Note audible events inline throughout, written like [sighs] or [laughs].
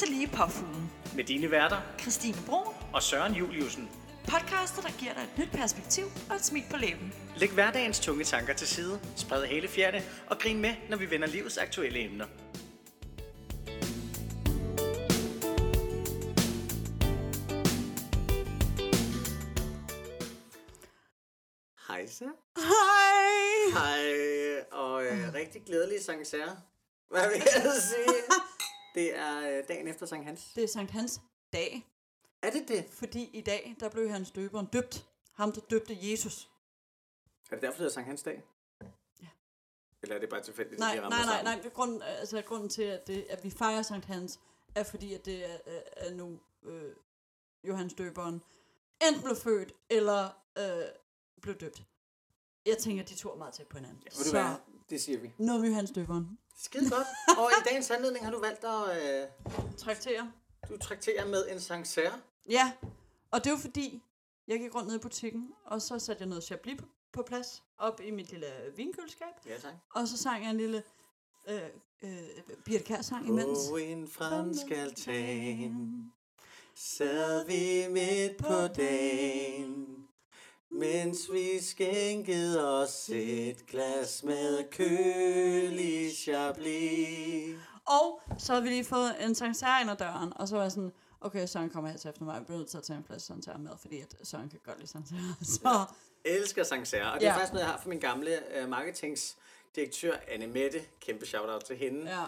til lige påfuglen. Med dine værter Christine Brun, og Søren Juliusen. podcaster, der giver dig et nyt perspektiv og et smil på læben. Læg hverdagens tunge tanker til side, spred hele fjerne og grin med, når vi vender livets aktuelle emner. Hej så. Hej! Hej, og øh, rigtig glædelig Sankt. Hvad vil jeg sige? [laughs] Det er øh, dagen efter Sankt Hans. Det er Sankt Hans dag, Er det det? fordi i dag, der blev hans døberen døbt. Ham, der døbte Jesus. Er det derfor, det hedder Sankt Hans dag? Ja. Eller er det bare tilfældigt, Nej, at de rammer nej, nej, sammen? nej. Grunden, altså, grunden til, at, det, at vi fejrer Sankt Hans, er fordi, at det er, er, er nu øh, Johannes døberen enten blev født, eller øh, blev døbt. Jeg tænker, de to er meget tæt på hinanden. Ved du hvad? Det siger vi. noget med Johannes døberen. Skide godt. Og i dagens anledning har du valgt at... Øh, Traktere. du trakterer med en Sær. Ja, og det var fordi, jeg gik rundt ned i butikken, og så satte jeg noget Chablis på, på plads, op i mit lille vinkøleskab, Ja, tak. og så sang jeg en lille øh, øh, Birte Kjær sang imens. På en fransk altan sad vi midt på dagen, mens vi skænkede os et glas med kølig chablis. Og så havde vi lige fået en sancerre ind ad døren, og så var jeg sådan, okay, Søren kommer her til efter mig, jeg bliver nødt til at tage en plads sancerre med, fordi at Søren kan godt lide sancerre. [laughs] Så Elsker Sancerre, og det er Ja. faktisk noget, jeg har fra min gamle uh, marketingsdirektør, Anne Mette. Kæmpe shout-out til hende. ja,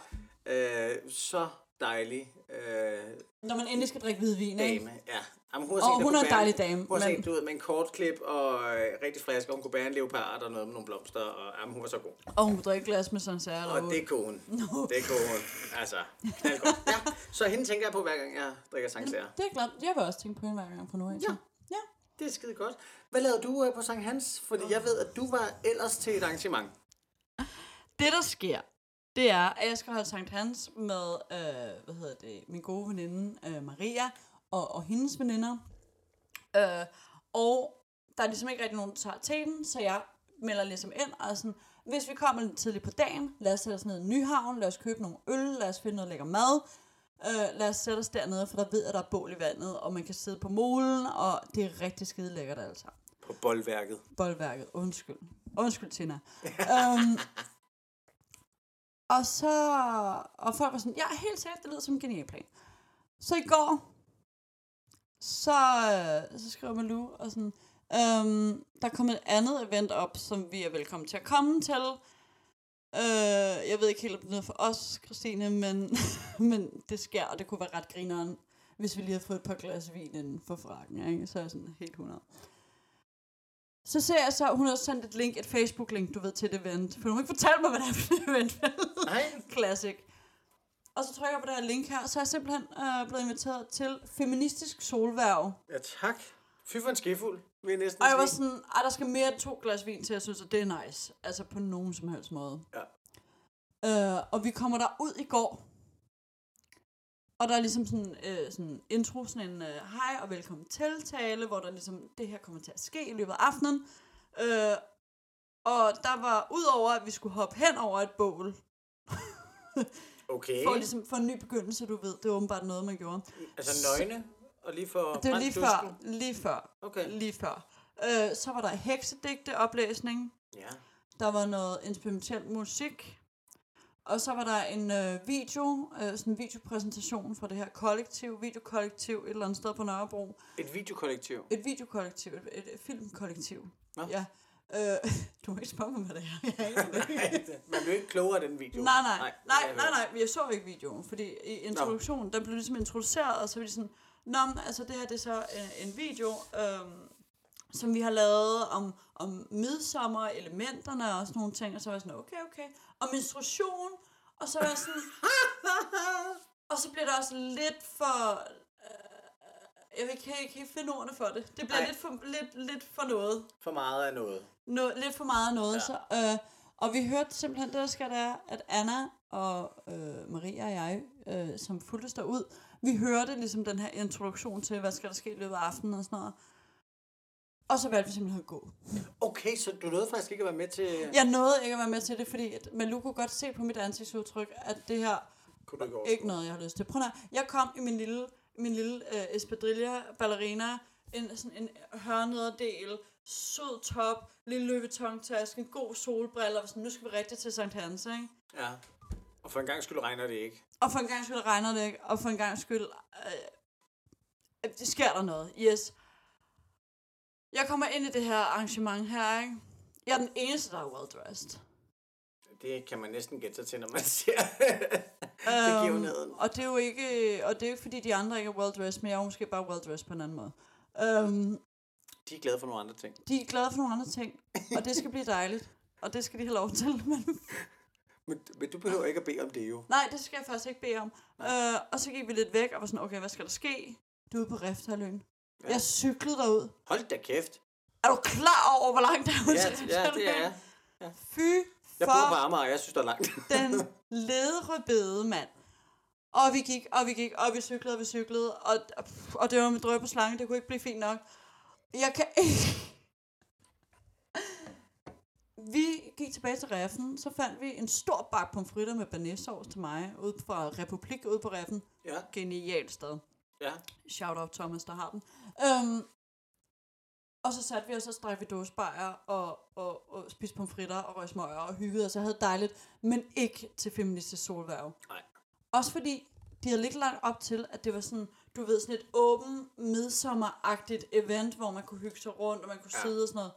Uh, så dejlig uh, når man endelig skal drikke hvidvin, ikke? dame. Ja. Jamen, hun, Og hun er en dejlig dame, Hun har men- set ud med en kort klip og øh, rigtig frisk, og hun kunne bære en leopard og noget med nogle blomster, og jamen, hun var så god. Og hun kunne drikke glas med sancerre Og derude. det kunne hun. Det kunne hun. Altså, knaldgodt. Ja, så hende tænker jeg på, hver gang jeg drikker Sancerre. Det er klart. Jeg vil også tænke på hende hver gang fra nu. Ja. ja. Det er skide godt. Hvad lavede du øh, på Sankt Hans? Fordi jeg ved, at du var ellers til et arrangement. Det, der sker, det er, at jeg skal holde Sankt Hans med, øh, hvad hedder det, min gode veninde øh, Maria og, og hendes veninder. Øh, og der er ligesom ikke rigtig nogen, der tager teten, så jeg melder ligesom ind og sådan, hvis vi kommer lidt tidligt på dagen, lad os sætte os ned i Nyhavn, lad os købe nogle øl, lad os finde noget lækker mad, øh, lad os sætte os dernede, for der ved at der er bål i vandet, og man kan sidde på molen, og det er rigtig skide lækkert altså. På boldværket. Boldværket. Undskyld. Undskyld, Tina. um, [laughs] og så... Og folk var sådan, ja, helt sikkert, det lyder som en genial plan. Så i går, så, så skrev Malou, og sådan, øhm, der kom et andet event op, som vi er velkommen til at komme til. Øh, jeg ved ikke helt, om det er noget for os, Christine, men, [laughs] men det sker, og det kunne være ret grineren, hvis vi lige havde fået et par glas vin inden for frakken, ikke? så er jeg sådan helt 100. Så ser jeg så, hun har sendt et link, et Facebook-link, du ved, til et event. For hun har ikke fortalt mig, hvad det er for et event. Nej. Classic. Og så trykker jeg på det her link her, så er jeg simpelthen øh, blevet inviteret til Feministisk Solværv. Ja, tak. Fy for en skefuld, vil jeg næsten Og jeg var sådan, ej, der skal mere end to glas vin til, jeg synes, at det er nice. Altså på nogen som helst måde. Ja. Øh, og vi kommer der ud i går. Og der er ligesom sådan, øh, sådan en intro, sådan en øh, hej og velkommen til tale, hvor der ligesom, det her kommer til at ske i løbet af aftenen. Øh, og der var, udover at vi skulle hoppe hen over et bål, Okay. for, ligesom, for en ny begyndelse, du ved, det er åbenbart noget, man gjorde. Altså nøgne, og lige for Det var lige før, lige før, Okay. lige før. Øh, så var der heksedigte oplæsning. Ja. Der var noget instrumentel musik. Og så var der en øh, video, øh, sådan en videopræsentation fra det her kollektiv, videokollektiv et eller andet sted på Nørrebro. Et videokollektiv. Et videokollektiv, et, et, filmkollektiv. Nå. Ja. Øh, [laughs] du må ikke spørge mig, hvad det er. Det. Nej, det- man bliver ikke klogere af den video. Nej, nej, nej, nej, nej, nej, jeg så ikke videoen, fordi i introduktionen, der blev ligesom introduceret, og så var de sådan, Nå, men, altså det her, det er så øh, en video, øhm, som vi har lavet om, om midsommer, elementerne og sådan nogle ting, og så var jeg sådan, okay, okay, og menstruation, og så var jeg sådan, [laughs] og så bliver det også lidt for, øh, jeg kan ikke helt finde ordene for det, det bliver lidt for, lidt, lidt for noget For meget af noget. no, lidt for meget af noget. Ja. Så, øh, og vi hørte simpelthen, det der skal der, er, at Anna og øh, Maria og jeg, øh, som fulgte os derud, vi hørte ligesom den her introduktion til, hvad skal der ske i løbet af aftenen og sådan noget. Og så valgte vi simpelthen at gå. Okay, så du nåede faktisk ikke at være med til Jeg nåede ikke at være med til det, fordi at Malou kunne godt se på mit ansigtsudtryk, at det her Kunne du ikke Ikke noget, jeg har lyst til. Prøv at, jeg kom i min lille, min lille uh, espadrille ballerina, en, sådan en hørnederdel, sød top, lille løbetontaske, en god solbriller, og sådan, nu skal vi rigtig til Sankt Hans, ikke? Ja. Og for en gang skulle regner det ikke. Og for en gang skyld regner det ikke, og for en gang skyld, øh, det sker der noget, yes. Jeg kommer ind i det her arrangement her, ikke? Jeg er den eneste, der er well-dressed. Det kan man næsten gætte sig til, når man [laughs] ser Øhm, begivenheden. og det er jo ikke, og det er jo ikke fordi de andre ikke er well-dressed, men jeg er måske bare well-dressed på en anden måde. Um, De er glade for nogle andre ting. de er glade for nogle andre ting, og det skal blive dejligt. Og det skal de have lov til. [laughs] Men Men, men du behøver ikke at bede om det jo. nej, det skal jeg faktisk ikke bede om. Uh, og så gik vi lidt væk og var sådan, okay, hvad skal der ske? Du er på Rifthaløen. Ja. Jeg cyklede derud. Hold da kæft. Er du klar over, hvor langt der er ud Ja, til ja det Rifthaløen? er jeg. Fy Jeg bor på Amager, og jeg synes, der er langt. [laughs] den ledre bede, mand. Og vi gik, og vi gik, og vi cyklede, og vi cyklede, og, og det var med drøb og slange, det kunne ikke blive fint nok. Jeg kan ikke... Vi gik tilbage til Reffen, så fandt vi en stor bak pomfritter med banæssovs til mig, ude fra Republik, ude på Reffen. ja, Genialt sted. ja. Shout out Thomas, der har den. Øhm, og så satte vi os og drak vi dåsebajer og, og, og spiste pomfritter og røg smøger og hyggede os og havde dejligt, men ikke til feministisk solværv. Nej. Også fordi de havde lidt lagt op til, at det var sådan, du ved, sådan et åben, midsommeragtigt event, hvor man kunne hygge sig rundt, og man kunne Ja. sidde og sådan noget.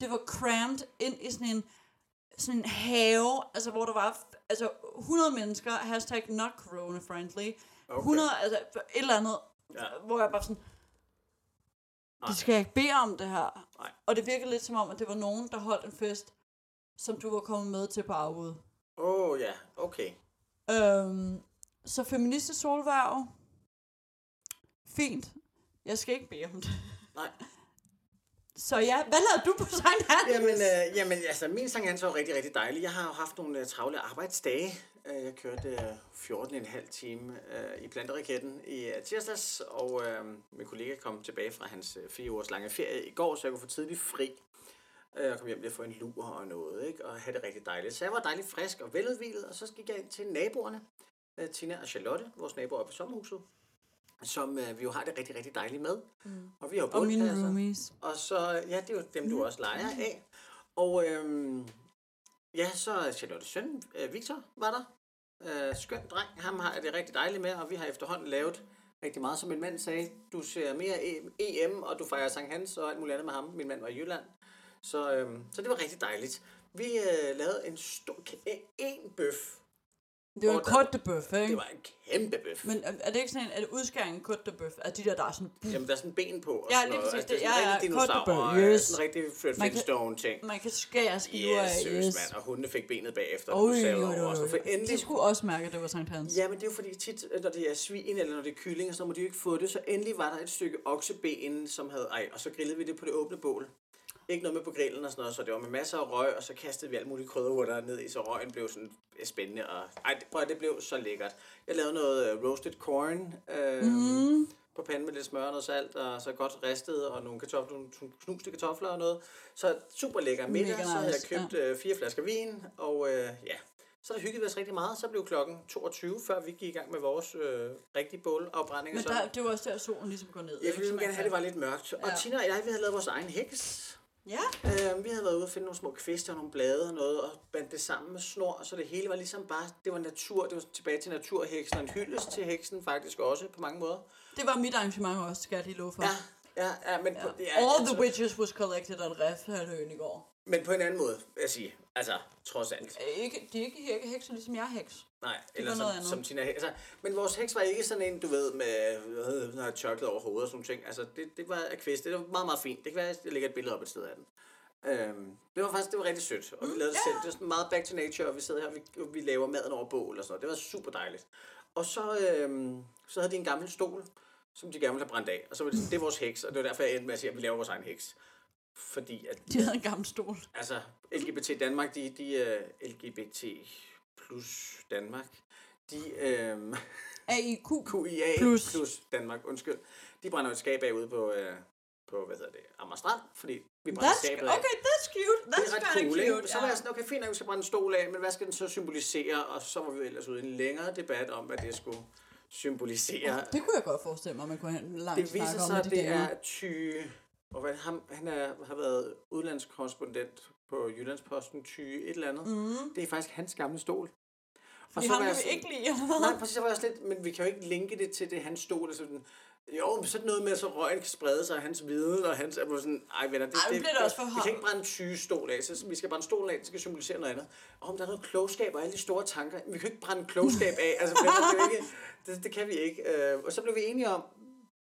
Det var crammed ind i sådan en, sådan en have, altså hvor der var altså 100 mennesker, hashtag not corona friendly, Okay. 100, altså et eller andet, ja. hvor jeg bare sådan, Nej. de skal ikke bede om det her. Nej. Og det virkede lidt som om, at det var nogen, der holdt en fest, som du var kommet med til på afbud. Åh, oh, ja, okay. Øhm, så feministisk solværv, fint. Jeg skal ikke bede om det. Nej. Så ja, hvad lavede du på Sankt Hans? Jamen, øh, jamen, altså, min sang Hans var rigtig, rigtig dejlig. Jeg har jo haft nogle uh, travle arbejdsdage. Øh, Jeg kørte uh, 14,5 time uh, i planteriketten i tirsdags, og min kollega kom tilbage fra hans fire ugers lange ferie i går, så jeg kunne få tidlig fri. Øh, Jeg kom hjem lige at få en lur og noget, ikke? og have det rigtig dejligt. Så jeg var dejligt frisk og veludvilet, og så gik jeg ind til naboerne, øh, Tina og Charlotte, vores naboer oppe i sommerhuset, som øh, vi jo har det rigtig, rigtig dejligt med. Mm. Og vi har Og mine bålpladser. roomies. Og så, ja, det er jo dem, du også leger af. Og øhm, ja, så Charlotte søn, øh, Victor, var der. Øh, skøn dreng, ham har jeg det rigtig dejligt med, og vi har efterhånden lavet rigtig meget. Som min mand sagde, du ser mere EM, og du fejrer Sankt Hans og alt muligt andet med ham. Min mand var i Jylland. Så, øh, så det var rigtig dejligt. Vi øh, lavede en stor, en bøf. Det var en der- côte de bœuf, Det ikke? var en kæmpe bøf. Men er, er det ikke sådan en, er det udskæringen côte de bœuf? Er de der, der er sådan... Jamen, der er sådan ben på. Og Ja, sådan lige noget. præcis. Det er sådan ja, en rigtig de dinosaur. Bœuf, øh, yes. Sådan en rigtig Fred Man kan- Flintstone ting. Man kan skære skiver af, Jesus, yes. mand. Og hundene fik benet bagefter. Oj, og oj, savet oj, os. Og for oj. endelig... De skulle også mærke, at det var Sankt Hans. Ja, men det er jo fordi tit, når det er svin, eller når det er kylling, så må de jo ikke få det. Så endelig var der et stykke okseben, som havde... Ej, og så grillede vi det på det åbne bål. Ikke noget med på grillen og sådan noget, så det var med masser af røg, og så kastede vi alt muligt krydderurter ned i, så røgen blev sådan øh, spændende. Og, ej, det, prøv, at- det blev så lækkert. Jeg lavede noget uh, roasted corn øh, mm. på panden med lidt smør og noget salt, og så godt ristet, og nogle, kartofler, nogle knuste kartofler og noget. Så super lækker middag. Så havde jeg købt øh, fire flasker vin, og øh, ja, så der hyggede vi os rigtig meget. Så blev klokken 22, før vi gik i gang med vores øh, rigtige bålafbrænding. Men og så, der, det var også der, solen ligesom går ned. jeg ville man gerne have, at det var lidt mørkt. Og Ja. Tina og jeg, vi havde lavet vores egen heks. Ja, Øh, vi havde været ude og finde nogle små kvister og nogle blade og noget, og bandt det sammen med snor, så det hele var ligesom bare, det var natur, det var tilbage til naturheksen, og en hyldest til heksen faktisk også på mange måder. det var mit arrangement også, skal jeg lige love for. Ja, ja, ja, men, På, det er, All the witches was collected on Refhaløen i går. Men på en anden måde, vil jeg sige. Altså, trods alt. Er Ikke, de er ikke hekser, ligesom jeg er heks. Nej, eller var som, som Tina altså, Men vores heks var ikke sådan en, du ved, med hvad hedder det, tørklæde over hovedet og sådan ting. Altså, det, det var af kvist. Det var meget, meget fint. Det kan være, at jeg lægger et billede op et sted af den. Øhm, det var faktisk det var rigtig sødt, og vi lavede det selv. Det var sådan meget back to nature, og vi sidder her, og vi, vi laver maden over bål og sådan noget. Det var super dejligt. Og så, øhm, så havde de en gammel stol, som de gerne ville have brændt af. Og så var det, det er vores heks, og det var derfor, jeg endte med at sige, at vi laver vores egen heks. Fordi at, De havde en gammel stol. altså, LGBT Danmark, de, de er LGBT plus Danmark. De, øhm, AIQ. [laughs] QIA Plus. plus. Danmark, undskyld. De brænder et skab af ude på, øh, på hvad hedder det, Amager Strand, fordi vi brændte That's, skabet af. okay, that's cute. That's Det er ret cool, ikke? cute. Så var jeg sådan, okay, fint nok, vi skal brænde en stol af, men hvad skal den så symbolisere? Og så var vi ellers ude i en længere debat om, hvad det skulle symbolisere. Det kunne jeg godt forestille mig, man kunne have en lang Det viser om sig, at de det er Ty... Og hvad, ham, han er, har været udlandskorrespondent på Jyllandsposten, Ty et eller andet. Mm. Det er faktisk hans gamle stol. Fordi så ham var jeg vi sådan- ikke lide? Nej, præcis, så var jeg lidt, men vi kan jo ikke linke det til det, hans stol. Og sådan, jo, men sådan noget med, så røgen kan sprede sig, og hans viden, og hans... Var sådan, ej venner, det, Ej, nu bliver det også for Vi kan ikke brænde en syge stol af, så vi skal brænde stolen af, det skal symbolisere noget andet. Og om der er noget klogskab og alle de store tanker, vi kan ikke brænde klogskab af, altså [laughs] venner, det, ikke, det, det kan vi ikke. Øh, og så blev vi enige om,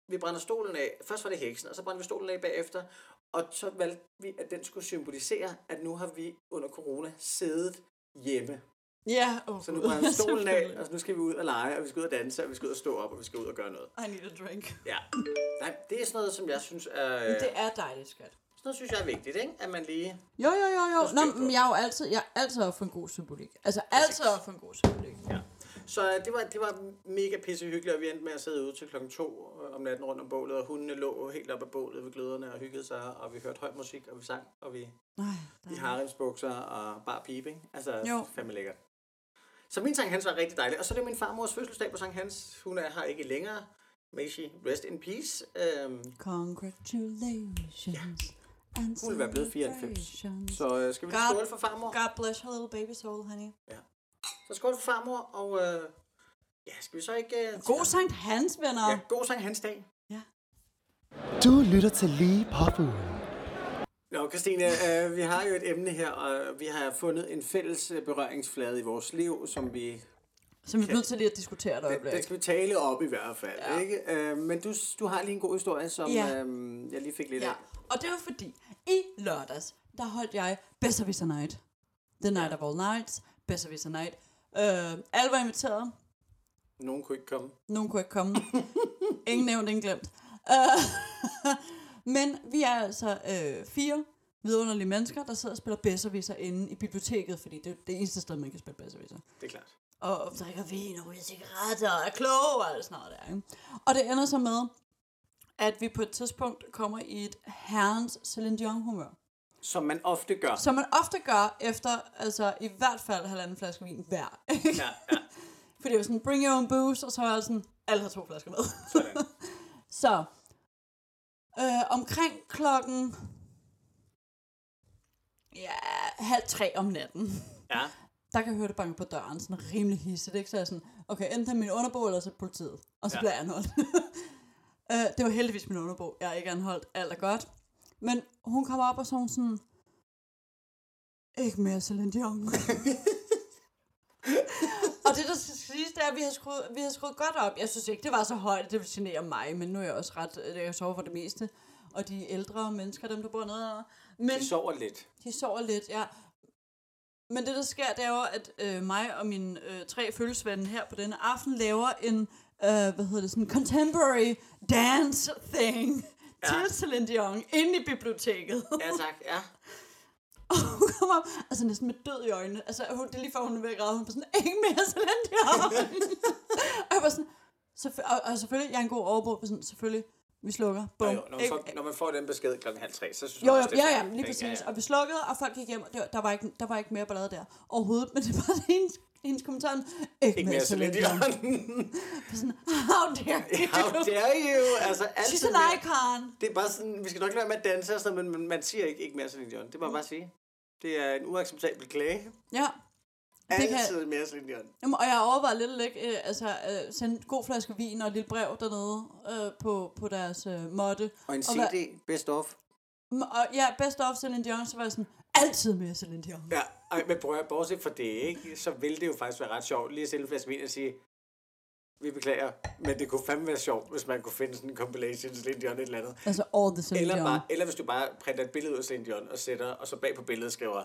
vi brænder stolen af. Først var det heksen, og så brændte vi stolen af bagefter. Og så valgte vi, at den skulle symbolisere, at nu har vi under corona siddet hjemme. Ja, oh, Så nu brænder vi stolen af, og nu skal vi ud og lege, og vi skal ud og danse, og vi skal ud og stå op, og vi skal ud og gøre noget. I need a drink. Ja. Nej, det er sådan noget, som jeg synes er... Men det er dejligt, skat. Sådan noget synes jeg er vigtigt, ikke? At man lige... Jo, jo, jo, jo. Nå, men jeg er jo altid, jeg er altid op for en god symbolik. Altså, altid op for en god symbolik. Ja. Så øh, det var, det var mega pissehyggeligt, og vi endte med at sidde ude til klokken to øh, om natten rundt om bålet, og hundene lå helt op ad bålet ved gløderne og hyggede sig, og vi hørte høj musik, og vi sang, og vi Nej, i haremsbukser og bare pipe, ikke? Altså, Jo. fandme lækkert. Så min Sankt Hans var rigtig dejlig. Og så er det min farmors fødselsdag på Sankt Hans. Hun er her ikke længere. May she rest in peace. Øhm, Congratulations. And hun vil være blevet 94. celebrations. Så øh, skal vi God- skåle for farmor? God bless her little baby soul, honey. Så skål for farmor, og øh, ja, skal vi så ikke... Øh, God Sankt Hans, venner. Ja, god Sankt Hans dag. Du lytter til lige populen. Nå, Christine, øh, vi har jo et emne her, og vi har fundet en fælles øh, berøringsflade i vores liv, som vi... Så vi er nødt til lige at diskutere et øjeblik. den skal vi tale op i hvert fald, ja. Ja. ikke? Øh, men du, du har lige en god historie, som Ja. øh, jeg lige fik lidt Ja, af. og det var fordi, i lørdags, der holdt jeg Besserwisser Night. The Night of All Nights, Besserwisser Night. Øh, alle var inviteret. Nogen kunne ikke komme. Nogen kunne ikke komme. [laughs] ingen nævnt, ingen glemt. Øh, [laughs] men vi er altså øh, fire vidunderlige mennesker, der sidder og spiller Besserwisser inde i biblioteket, fordi det er det eneste sted, man kan spille Besserwisser. Det er klart. og, og drikker vin og ryger cigaretter og er kloge og alt sådan noget der. Ikke? Og det ender så med, at vi på et tidspunkt kommer i et herrens Celine Dion humør. Som man ofte gør. Som man ofte gør efter, altså i hvert fald halvanden flaske vin hver. Ja, ja. [laughs] Fordi det var sådan, bring your own booze, og så var jeg sådan, alle har to flasker med. Sådan. [laughs] Så, øh, omkring klokken, ja, halv tre om natten, Ja. [laughs] der kan jeg høre det banke på døren, sådan rimelig hisset, ikke? Så jeg sådan, okay, enten min underbo, eller så politiet. Og så ja. bliver jeg anholdt. øh, det var heldigvis min underbo. Jeg er ikke anholdt. Alt er godt. Men hun kommer op og så hun sådan, ikke mere Celine Dion. [laughs] og det, der skal siges, det er, at vi har, skruet, vi har skruet godt op. Jeg synes ikke, det var så højt, det genere mig, men nu er jeg også ret, jeg kan sove for det meste. Og de ældre mennesker, dem der bor nede. Men, De sover lidt. de sover lidt, ja. Men det, der sker, det er jo, at øh, mig og mine øh, tre følgesvende her på denne aften laver en, øh, hvad hedder det, sådan contemporary dance thing Ja. ja. til Celine Dion inde i biblioteket. Ja, tak. Ja. [laughs] Og hun kommer op, altså næsten med død i øjnene. Altså, hun, det er lige før, hun er ved at græde. Hun er sådan, ikke mere Celine Dion. [laughs] og jeg var sådan, selvfø- og, og, selvfølgelig, jeg er en god overbrug, sådan, selvfølgelig, vi slukker. Bum. Jo, jo, når, man får, når man får den besked klokken halv tre, så synes Jo, jeg jo, også, det er ja, ja, lige præcis. Og vi slukkede, og folk gik hjem. og Det var, der, var ikke, der var ikke mere ballade der overhovedet, men det var [laughs] hendes, hendes kommentar. Ikke, Ikke mere Celine. Sådan, how dare you? How dare you? Altså, She's altid an mere- icon. Det er bare sådan, vi skal nok lade være med at danse og sådan men man, siger ikke, ikke mere Celine Dion. Det må jeg bare sige. Det er en uacceptabel klage. Ja. Det kan, Altid mere Celine Dion. jamen, og jeg overvejer lidt at lægge, øh, altså, øh, sende en god flaske vin og et lille brev dernede øh, på, på deres øh, måtte. Og en Og hvad- CD, best of. Og ja, best of Celine Dion, så var jeg sådan, altid mere Celine Dion. Ja, ej, men prøv at bortset fra det, ikke? så ville det jo faktisk være ret sjovt lige at stille flaske vin og sige, vi beklager, men det kunne fandme være sjovt, hvis man kunne finde sådan en compilation til Celine Dion et eller andet. Altså all the Celine Eller, Dion. bare, eller hvis du bare printer et billede ud af Celine Dion og sætter, og så bag på billedet skriver,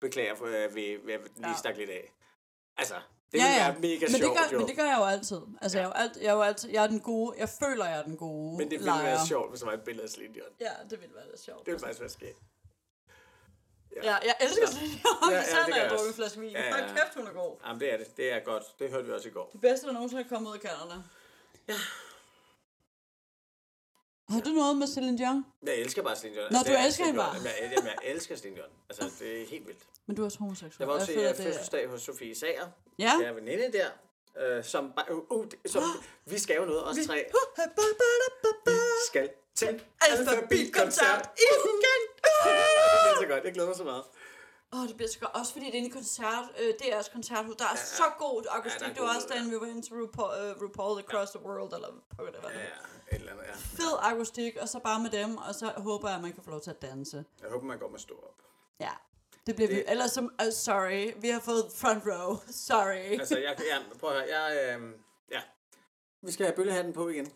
beklager for, at vi, vi lige Ja. stak lidt af. Altså, det ja, ville ja. være mega men det, sjovt, gør, jo. men det gør jeg jo altid. Altså, jeg, er jo alt, jeg, er jo altid, jeg er den gode, jeg føler, jeg er den gode Men det ville lejer. være sjovt, hvis der var et billede af Celine Dion. Ja, det ville være lidt sjovt. Det ville faktisk være skægt. Ja, jeg elsker Ja. Celine Dion, Ja, ja, ja, især det når jeg drukker en flaske vin. Ja, Ja, ja, ja. ja. kæft, hun er god. Jamen, det er det. Det er godt. Det hørte vi også i går. Det bedste, der nogensinde er kommet ud af Canada. Har du noget med Celine Dion? Jeg elsker bare Celine Dion. Nå, Altså, du er elsker hende bare. Jeg, jeg, jeg elsker Celine Dion. Altså, det er helt vildt. Men du er også homoseksuel. Jeg var også føler, øh, fødselsdag hos Sofie Sager. Ja? Jeg er veninde der. Øh, som, bare- uh, uh, som, vi skal jo noget, os tre. Vi skal til alfabetkoncert igen. [laughs] Det er så godt, jeg glæder mig så meget. Åh, oh, det bliver så godt. Også fordi det er inde i koncert, øh, DR's koncerthus. Der er ja, så god akustik. Ja, det var også den, vi var inde til RuPaul, uh, RuPaul Across the World, eller hvad det var. Ja, Ja. et eller andet, ja. Fed akustik, og så bare med dem, og så håber jeg, at man kan få lov til at danse. Jeg håber, man går med stå op. Ja. Det bliver vi. Det- Ellers som, uh, sorry, vi har fået front row. [laughs] Sorry. Altså, jeg, jeg, prøv at høre, jeg, øh, ja. Vi skal have bøllehatten på igen.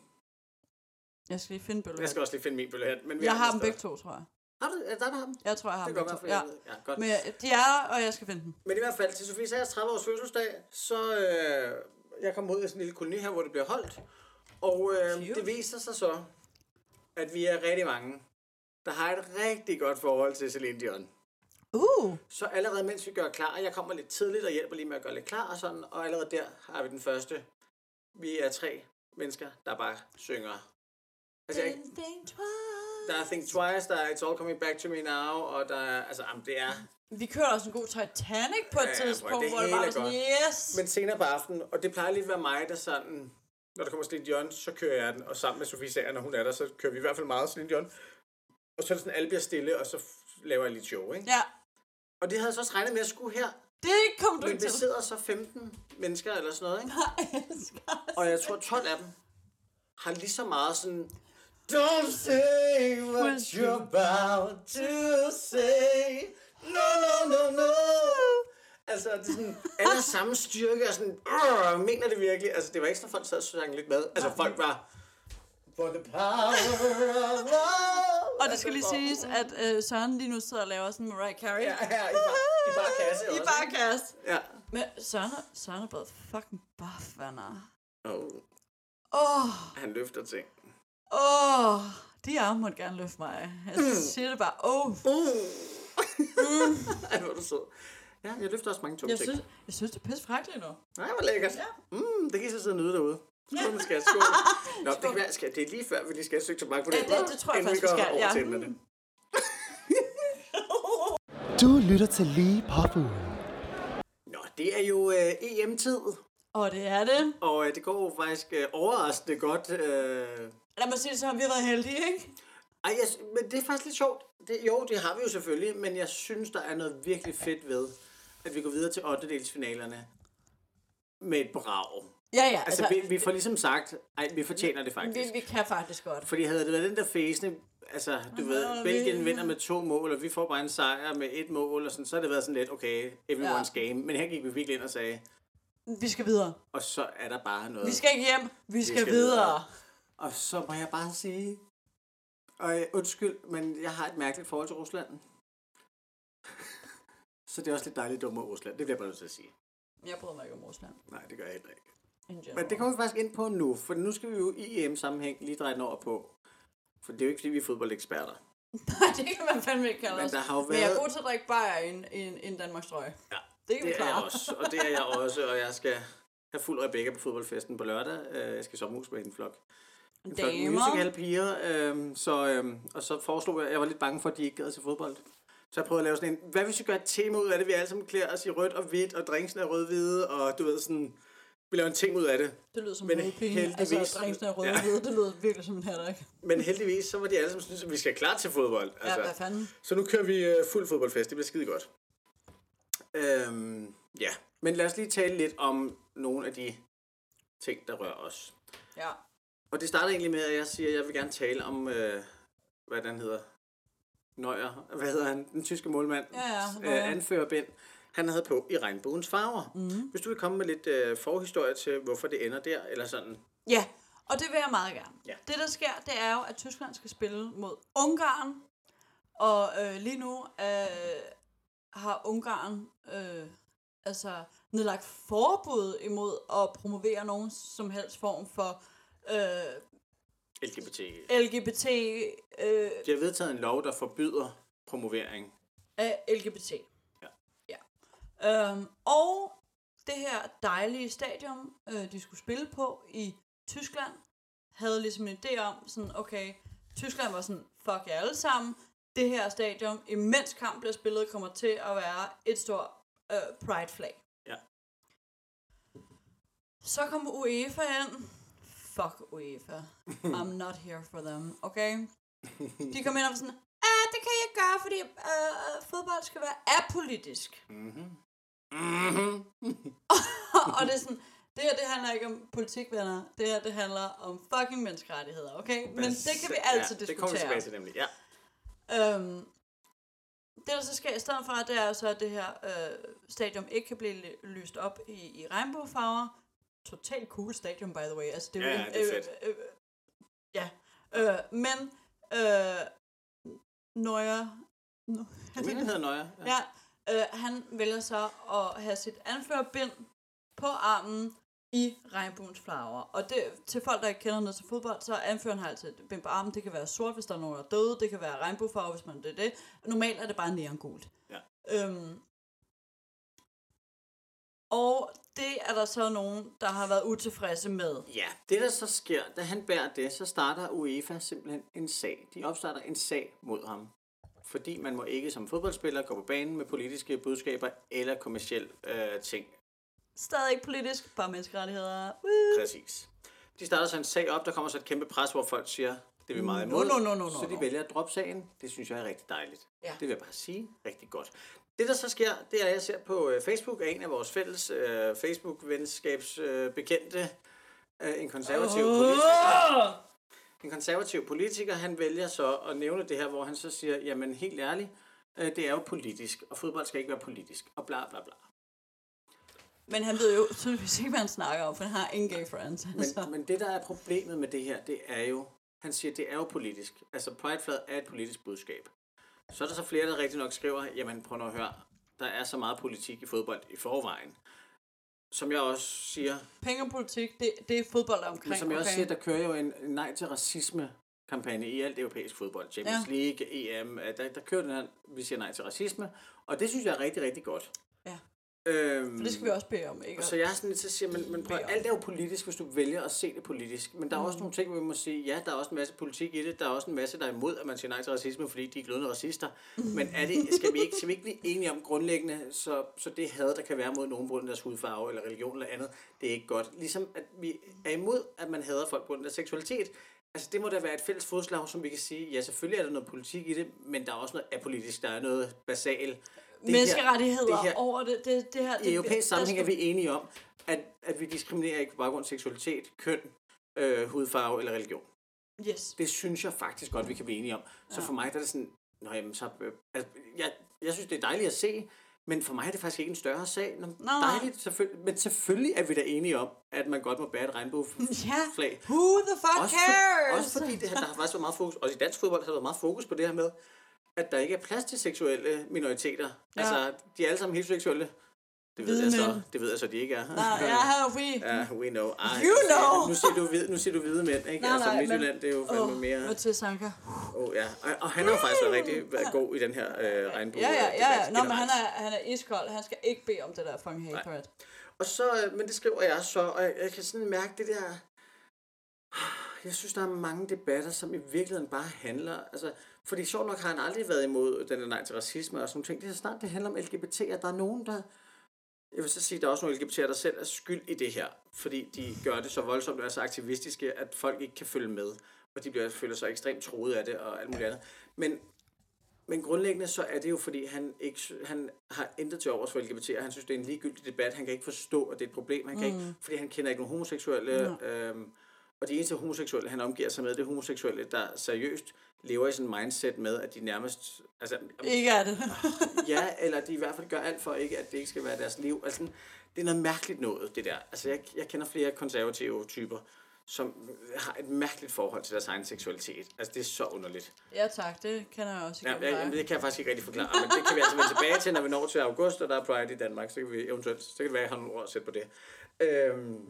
Jeg skal lige finde billedet. Jeg skal også lige finde min bøllehat. Men vi Jeg har andre dem begge to, tror jeg. Har du, er der, der har dem? Jeg tror, jeg har Det dem kan godt begge to. Ja. Ja, godt. Men øh, de er der, og jeg skal finde dem. Men i hvert fald til Sofie Sagers 30 års fødselsdag, så øh, jeg kom ud i sådan en lille koloni her, hvor det bliver holdt. Og øh, det viser sig så, at vi er rigtig mange, der har et rigtig godt forhold til Celine Dion. Uh, Så allerede mens vi gør klar, jeg kommer lidt tidligt og hjælper lige med at gøre lidt klar og sådan, og allerede der har vi den første. Vi er tre mennesker, der bare synger. Altså, jeg, der er Think Twice, der er It's All Coming Back to Me Now, og der er, altså, jamen, det er, Vi kørte også en god Titanic på et Ja, tidspunkt, det hvor det bare er sådan, yes! Men senere på aftenen, og det plejer lidt at være mig, der sådan, når der kommer Celine Dion, så kører jeg den, og sammen med Sofie Sager, når hun er der, så kører vi i hvert fald meget Celine Dion. Og så er det sådan, alle bliver stille, og så laver jeg lidt show, ikke? Ja, Og det havde jeg så også regnet med at skulle her, det kom du men til. sidder så 15 mennesker eller sådan noget, ikke? Jeg elsker Og jeg tror, 12 af dem har lige så meget sådan, Don't say what you're about to say. No, no, no, no. Altså, det er sådan, alle har samme styrke, og sådan, "Arr, mener det virkelig? Altså, det var ikke sådan, at folk sad og sang lidt med. Altså, folk var, for the power of love. Og det skal lige siges, at øh, Søren lige nu sidder og laver sådan Mariah Carey. Ja, her i bar, i bar kasse [laughs] I også. kast. Ja. Men Søren er, Søren er blevet fucking buff, venner. Oh, Åh, oh, han løfter ting. åh. Oh, de arme måtte gerne løfte mig. Jeg Mm. siger det bare, åh. Oh. Uh. [laughs] Ej, hvor er du sød. Ja, jeg løfter også mange tunge Jeg ting. synes, jeg synes, det er pisse frækligt nu. Nej, hvor lækkert. Ja. Mm, det kan I så sidde og nyde derude. Skål, med skat. Skål. Nå, det, kan være, skal, det er lige før, vi lige skal et stykke tobak på Ja, det. det- det tror jeg faktisk, vi skal, over ja. til. [laughs] Du lytter til Lige Populen. Nå, det er jo øh, EM-tid, Og det er det. og øh, det går jo faktisk øh, overraskende godt. Øh. Lad mig sige det så, vi har været heldige, ikke? Ej, jeg, men det er faktisk lidt sjovt. Det, jo, det har vi jo selvfølgelig, men jeg synes, der er noget virkelig fedt ved, at vi går videre til 8. delsfinalerne med et brag. Ja, ja. Altså, vi, vi får ligesom sagt, ej, vi fortjener det faktisk. vi, vi kan faktisk godt. Fordi havde det været den der fæsende, altså, du Nå, ved, vi- Belgien vinder med to mål, og vi får bare en sejr med et mål, og sådan, så har det været sådan lidt, okay, everyone's Ja. game. Men her gik vi virkelig ind og sagde, Vi skal videre. og så er der bare noget. Vi skal ikke hjem. Vi skal, skal videre. videre. Og så må jeg bare sige, og øh, undskyld, men jeg har et mærkeligt forhold til Rusland. [laughs] så det er også lidt dejligt dumt mod Rusland, det bliver jeg bare nødt til at sige. Jeg bryder mig ikke om Rusland. Nej, det gør jeg heller ikke. Men det kommer vi faktisk ind på nu, for nu skal vi jo i EM-sammenhæng lige dreje den over på. For det er jo ikke, fordi vi er fodboldeksperter. [laughs] Nej, det kan man fandme ikke kalde Men der har jo Men jeg er været- god til at drikke bajer i en, en, Danmarks trøje. Ja, Det kan vi det er jeg klare. også, og det er jeg også, og jeg skal have fuld Rebecca på fodboldfesten på lørdag. Øh, Jeg skal sommerhus med en flok. En flok musical piger, øhm, så, øhm, og så foreslog jeg, jeg var lidt bange for, at de ikke gad til fodbold. Så jeg prøvede at lave sådan en, hvad hvis vi gør et tema ud af det, vi alle sammen klæder os i rødt og hvidt, og drinksen er rød-hvide, og du ved sådan, vi laver en ting ud af det. Det lyder som Men en modpige. heldigvis- Altså, dringsene er røde Ja. hvide. Det lyder virkelig som en hatter, ikke? Men heldigvis, så var de alle sammen synes, at vi skal klar til fodbold. Ja, hvad fanden? Så nu kører vi øh, fuld fodboldfest. Det bliver skide godt. Øhm, ja, men lad os lige tale lidt om nogle af de ting, der rører os. Ja. Og det starter egentlig med, at jeg siger, at jeg vil gerne tale om, øh, hvad den hedder, Nøjer, hvad hedder han, den tyske målmand, Ja, ja, øh, anfører Ben, han havde på i regnbuens farver. Mm. Hvis du vil komme med lidt øh, forhistorie til, hvorfor det ender der, eller sådan. Ja, og det vil jeg meget gerne. Ja. Det, der sker, det er jo, at Tyskland skal spille mod Ungarn. Og øh, lige nu øh, har Ungarn øh, altså nedlagt forbud imod at promovere nogen som helst form for øh, LGBT. LGBT, øh, De har vedtaget en lov, der forbyder promovering. af LGBT. Øhm, og det her dejlige stadion, øh, de skulle spille på i Tyskland, havde ligesom en idé om, sådan, okay, Tyskland var sådan, fuck jer alle sammen. Det her stadion, imens kamp bliver spillet, kommer til at være et stort øh, pride-flag. Ja. Så kommer UEFA ind. Fuck UEFA. [laughs] I'm not here for them, okay? De kommer ind og sådan, ah, det kan jeg gøre, fordi øh, fodbold skal være apolitisk. Mhm. [laughs] og det er sådan, det her, det handler ikke om politik, venner. Det her, det handler om fucking menneskerettigheder, okay? Men det kan vi altid ja, Det kommer vi diskutere. tilbage til nemlig, ja. Øhm, det, der så sker i stedet for, det er så, at det her øh, stadion ikke kan blive ly- lyst op i, i regnbuefarver. Totalt cool stadion, by the way. Altså, det er jo Ja, en- det er fedt. Øh, øh, ja, øh, men øh, Jeg mener, den hedder Nøjer. ja, øh, han vælger så at have sit anførerbind på armen i regnbuens farver. Og det, til folk, der ikke kender noget til fodbold, så anføreren har altid et bind på armen. Det kan være sort, hvis der er nogen, der er døde. Det kan være regnbuefarve, hvis man det er det. Normalt er det bare neongult. Ja. Øhm, og det er der så nogen, der har været utilfredse med. Ja, det der så sker, da han bærer det, så starter UEFA simpelthen en sag. De opstarter en sag mod ham. Fordi man må ikke som fodboldspiller gå på banen med politiske budskaber eller kommersielle øh, ting. Stadig ikke politisk, bare menneskerettigheder. Woo! Præcis. De starter så en sag op, der kommer så et kæmpe pres, hvor folk siger, det er vi meget No, imod. no, no, no, no, så de no. vælger at droppe sagen. Det synes jeg er rigtig dejligt. Ja. Det vil jeg bare sige. Rigtig godt. Det der så sker, det er, at jeg ser på øh, Facebook, af en af vores fælles øh, Facebook-venskabs øh, bekendte, øh, en konservativ politiker. En konservativ politiker, han vælger så at nævne det her, hvor han så siger, jamen helt ærligt, øh, det er jo politisk, og fodbold skal ikke være politisk, og bla bla bla. Men han ved jo tydeligvis ikke, hvad han snakker om, for han har ingen gay friends. Altså. Men, men det, der er problemet med det her, det er jo, han siger, det er jo politisk. Altså, Prideflad er et politisk budskab. Så er der så flere, der rigtig nok skriver, jamen prøv nu at høre, der er så meget politik i fodbold i forvejen. Som jeg også siger, Penge og politik, det, det er fodbold omkring. men som jeg også okay? siger, der kører jo en en nej til racisme kampagne i alt europæisk fodbold. Champions Ja. League, EM, øh, der, der kører den her, vi siger nej til racisme. Og det synes jeg er rigtig, rigtig godt. Ja, Øhm, det skal vi også bede om, ikke? så jeg er sådan lidt til at sige, men, men prøv, alt er jo politisk, hvis du vælger at se det politisk. Men der er Mm. også nogle ting, hvor vi må sige, ja, der er også en masse politik i det. Der er også en masse, der er imod, at man siger nej til racisme, fordi de er glødende racister. Men er det, skal, vi ikke, skal vi ikke blive enige om grundlæggende, så, så det had, der kan være mod nogen på grund af deres hudfarve, eller religion eller andet, det er ikke godt. Ligesom at vi er imod, at man hader folk på grund af seksualitet. Altså det må da være et fælles fodslag, som vi kan sige, ja selvfølgelig er der noget politik i det, men der er også noget apolitisk, der er noget basalt. Det her- Menneskerettigheder det her- over det, det, det her... i det, europæisk sammenhæng er vi enige om, at, at vi diskriminerer ikke på baggrund af seksualitet, køn, øh, hudfarve eller religion. Yes. Det synes jeg faktisk godt, vi kan blive enige om. Så for mig der er det sådan, Nå, jamen, så, øh, altså, jeg, jeg synes, det er dejligt at se, men for mig er det faktisk ikke en større sag. Nå, nej. dejligt, selvfølgelig, men selvfølgelig er vi da enige om, at man godt må bære et regnbueflag. Ja, who the fuck Også, cares? for, også fordi det, her- der har faktisk været meget fokus, også i dansk fodbold har der været meget fokus på det her med, at der ikke er plads til seksuelle minoriteter. Ja. Altså, de er alle sammen heteroseksuelle. Det ved, jeg så, det ved jeg så, de ikke er. Nej, jeg har we. Ja, we know. Ej, You know. Nu siger du, hvide, nu siger du hvide mænd, ikke? Nej, altså, nej, men- Midtjylland, det er jo fandme mere... Mathias Anker. Oh, ja. og, og, han har jo faktisk været rigtig været god i den her øh, regnbue. Ja, ja, ja. ja. Nå, men han er, han er iskold. Han skal ikke bede om det der fucking hate threat. Og så, øh, men det skriver jeg så, og jeg, jeg kan sådan mærke det der... [sighs] Jeg synes, der er mange debatter, som i virkeligheden bare handler... Altså, fordi sjovt nok har han aldrig været imod den der nej til racisme og sådan ting. Det er så snart, det handler om LGBT, at der er nogen, der... Jeg vil så sige, at der er også nogle LGBT'er, der selv er skyld i det her. Fordi de gør det så voldsomt og er så aktivistiske, at folk ikke kan følge med. Og de bliver, føler sig ekstremt troet af det og alt muligt andet. Men men grundlæggende så er det jo, fordi han, ikke, han har intet til overs for LGBT, og han synes, det er en ligegyldig debat. Han kan ikke forstå, at det er et problem. Han kan ikke, fordi han kender ikke nogen homoseksuelle. Øhm, og de eneste homoseksuelle, han omgiver sig med, det er homoseksuelle, der seriøst lever i sådan en mindset med, at de nærmest... Altså, Ikke er det. [laughs] ja, eller de i hvert fald gør alt for ikke, at det ikke skal være deres liv. Altså, det er noget mærkeligt noget, det der. Altså, jeg, jeg kender flere konservative typer, som har et mærkeligt forhold til deres egen seksualitet. Altså, det er så underligt. ja tak, det kender jeg også Ja, dig. jamen, det kan jeg faktisk ikke rigtig forklare, men det kan vi altså vende tilbage til, når vi når til august, og der er Pride i Danmark, så kan vi eventuelt, så kan det være, at jeg har nogle ord at sætte på det. Øhm,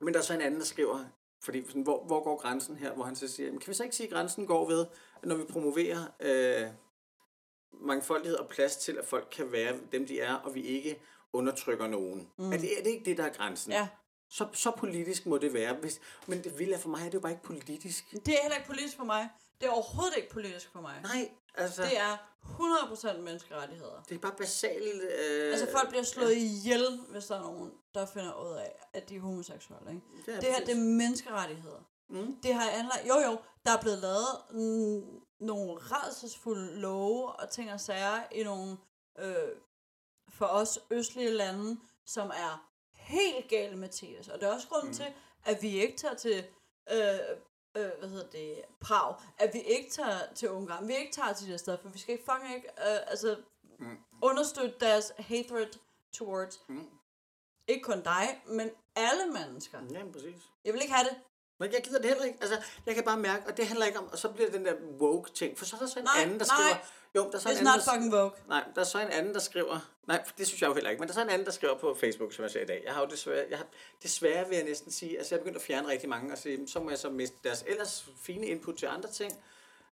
men der er så en anden, der skriver, fordi sådan, hvor, hvor går grænsen her, hvor han så siger, jamen, kan vi så ikke sige, at grænsen går ved, at når vi promoverer øh, mangfoldighed og plads til, at folk kan være dem, de er, og vi ikke undertrykker nogen. Mm. Er, det, er det ikke det, der er grænsen? Ja. Så, så politisk må det være. Hvis, men det er for mig, er det jo bare ikke politisk. Det er heller ikke politisk for mig. Det er overhovedet ikke politisk for mig. Nej, altså, Det er 100% menneskerettigheder. det er bare basalt... Øh, Altså folk bliver slået ihjel, hvis der er nogen, der finder ud af, at de er homoseksuelle. Ikke? Ja, det her, præcis. det er menneskerettigheder. Mm. Det har anlagt, jo jo, der er blevet lavet mm, nogle rædselsfulde love og ting og sager i nogle, øh, for os østlige lande, som er helt gale, Mathias. Og det er også grunden mm. til, at vi ikke tager til, øh, øh, hvad hedder det, Prag, at vi ikke tager til Ungarn, vi ikke tager til det sted, for vi skal ikke fucking ikke, øh, altså, mm. understøtte deres hatred towards, Mm. Ikke kun dig, men alle mennesker. Ja, præcis. Jeg vil ikke have det. Men jeg gider det heller ikke. Altså, jeg kan bare mærke, og det handler ikke om, og så bliver det den der woke-ting, for så er der så en Nej, anden, der nej. skriver... Jo, der er så en It's anden, not fucking woke. Nej, der er så en anden, der skriver... Nej, det synes jeg jo heller ikke, men der er så en anden, der skriver på Facebook, som jeg ser i dag. Jeg har jo desværre, jeg har, desværre vil jeg næsten sige, altså jeg er begyndt at fjerne rigtig mange, og sige, så må jeg så miste deres ellers fine input til andre ting.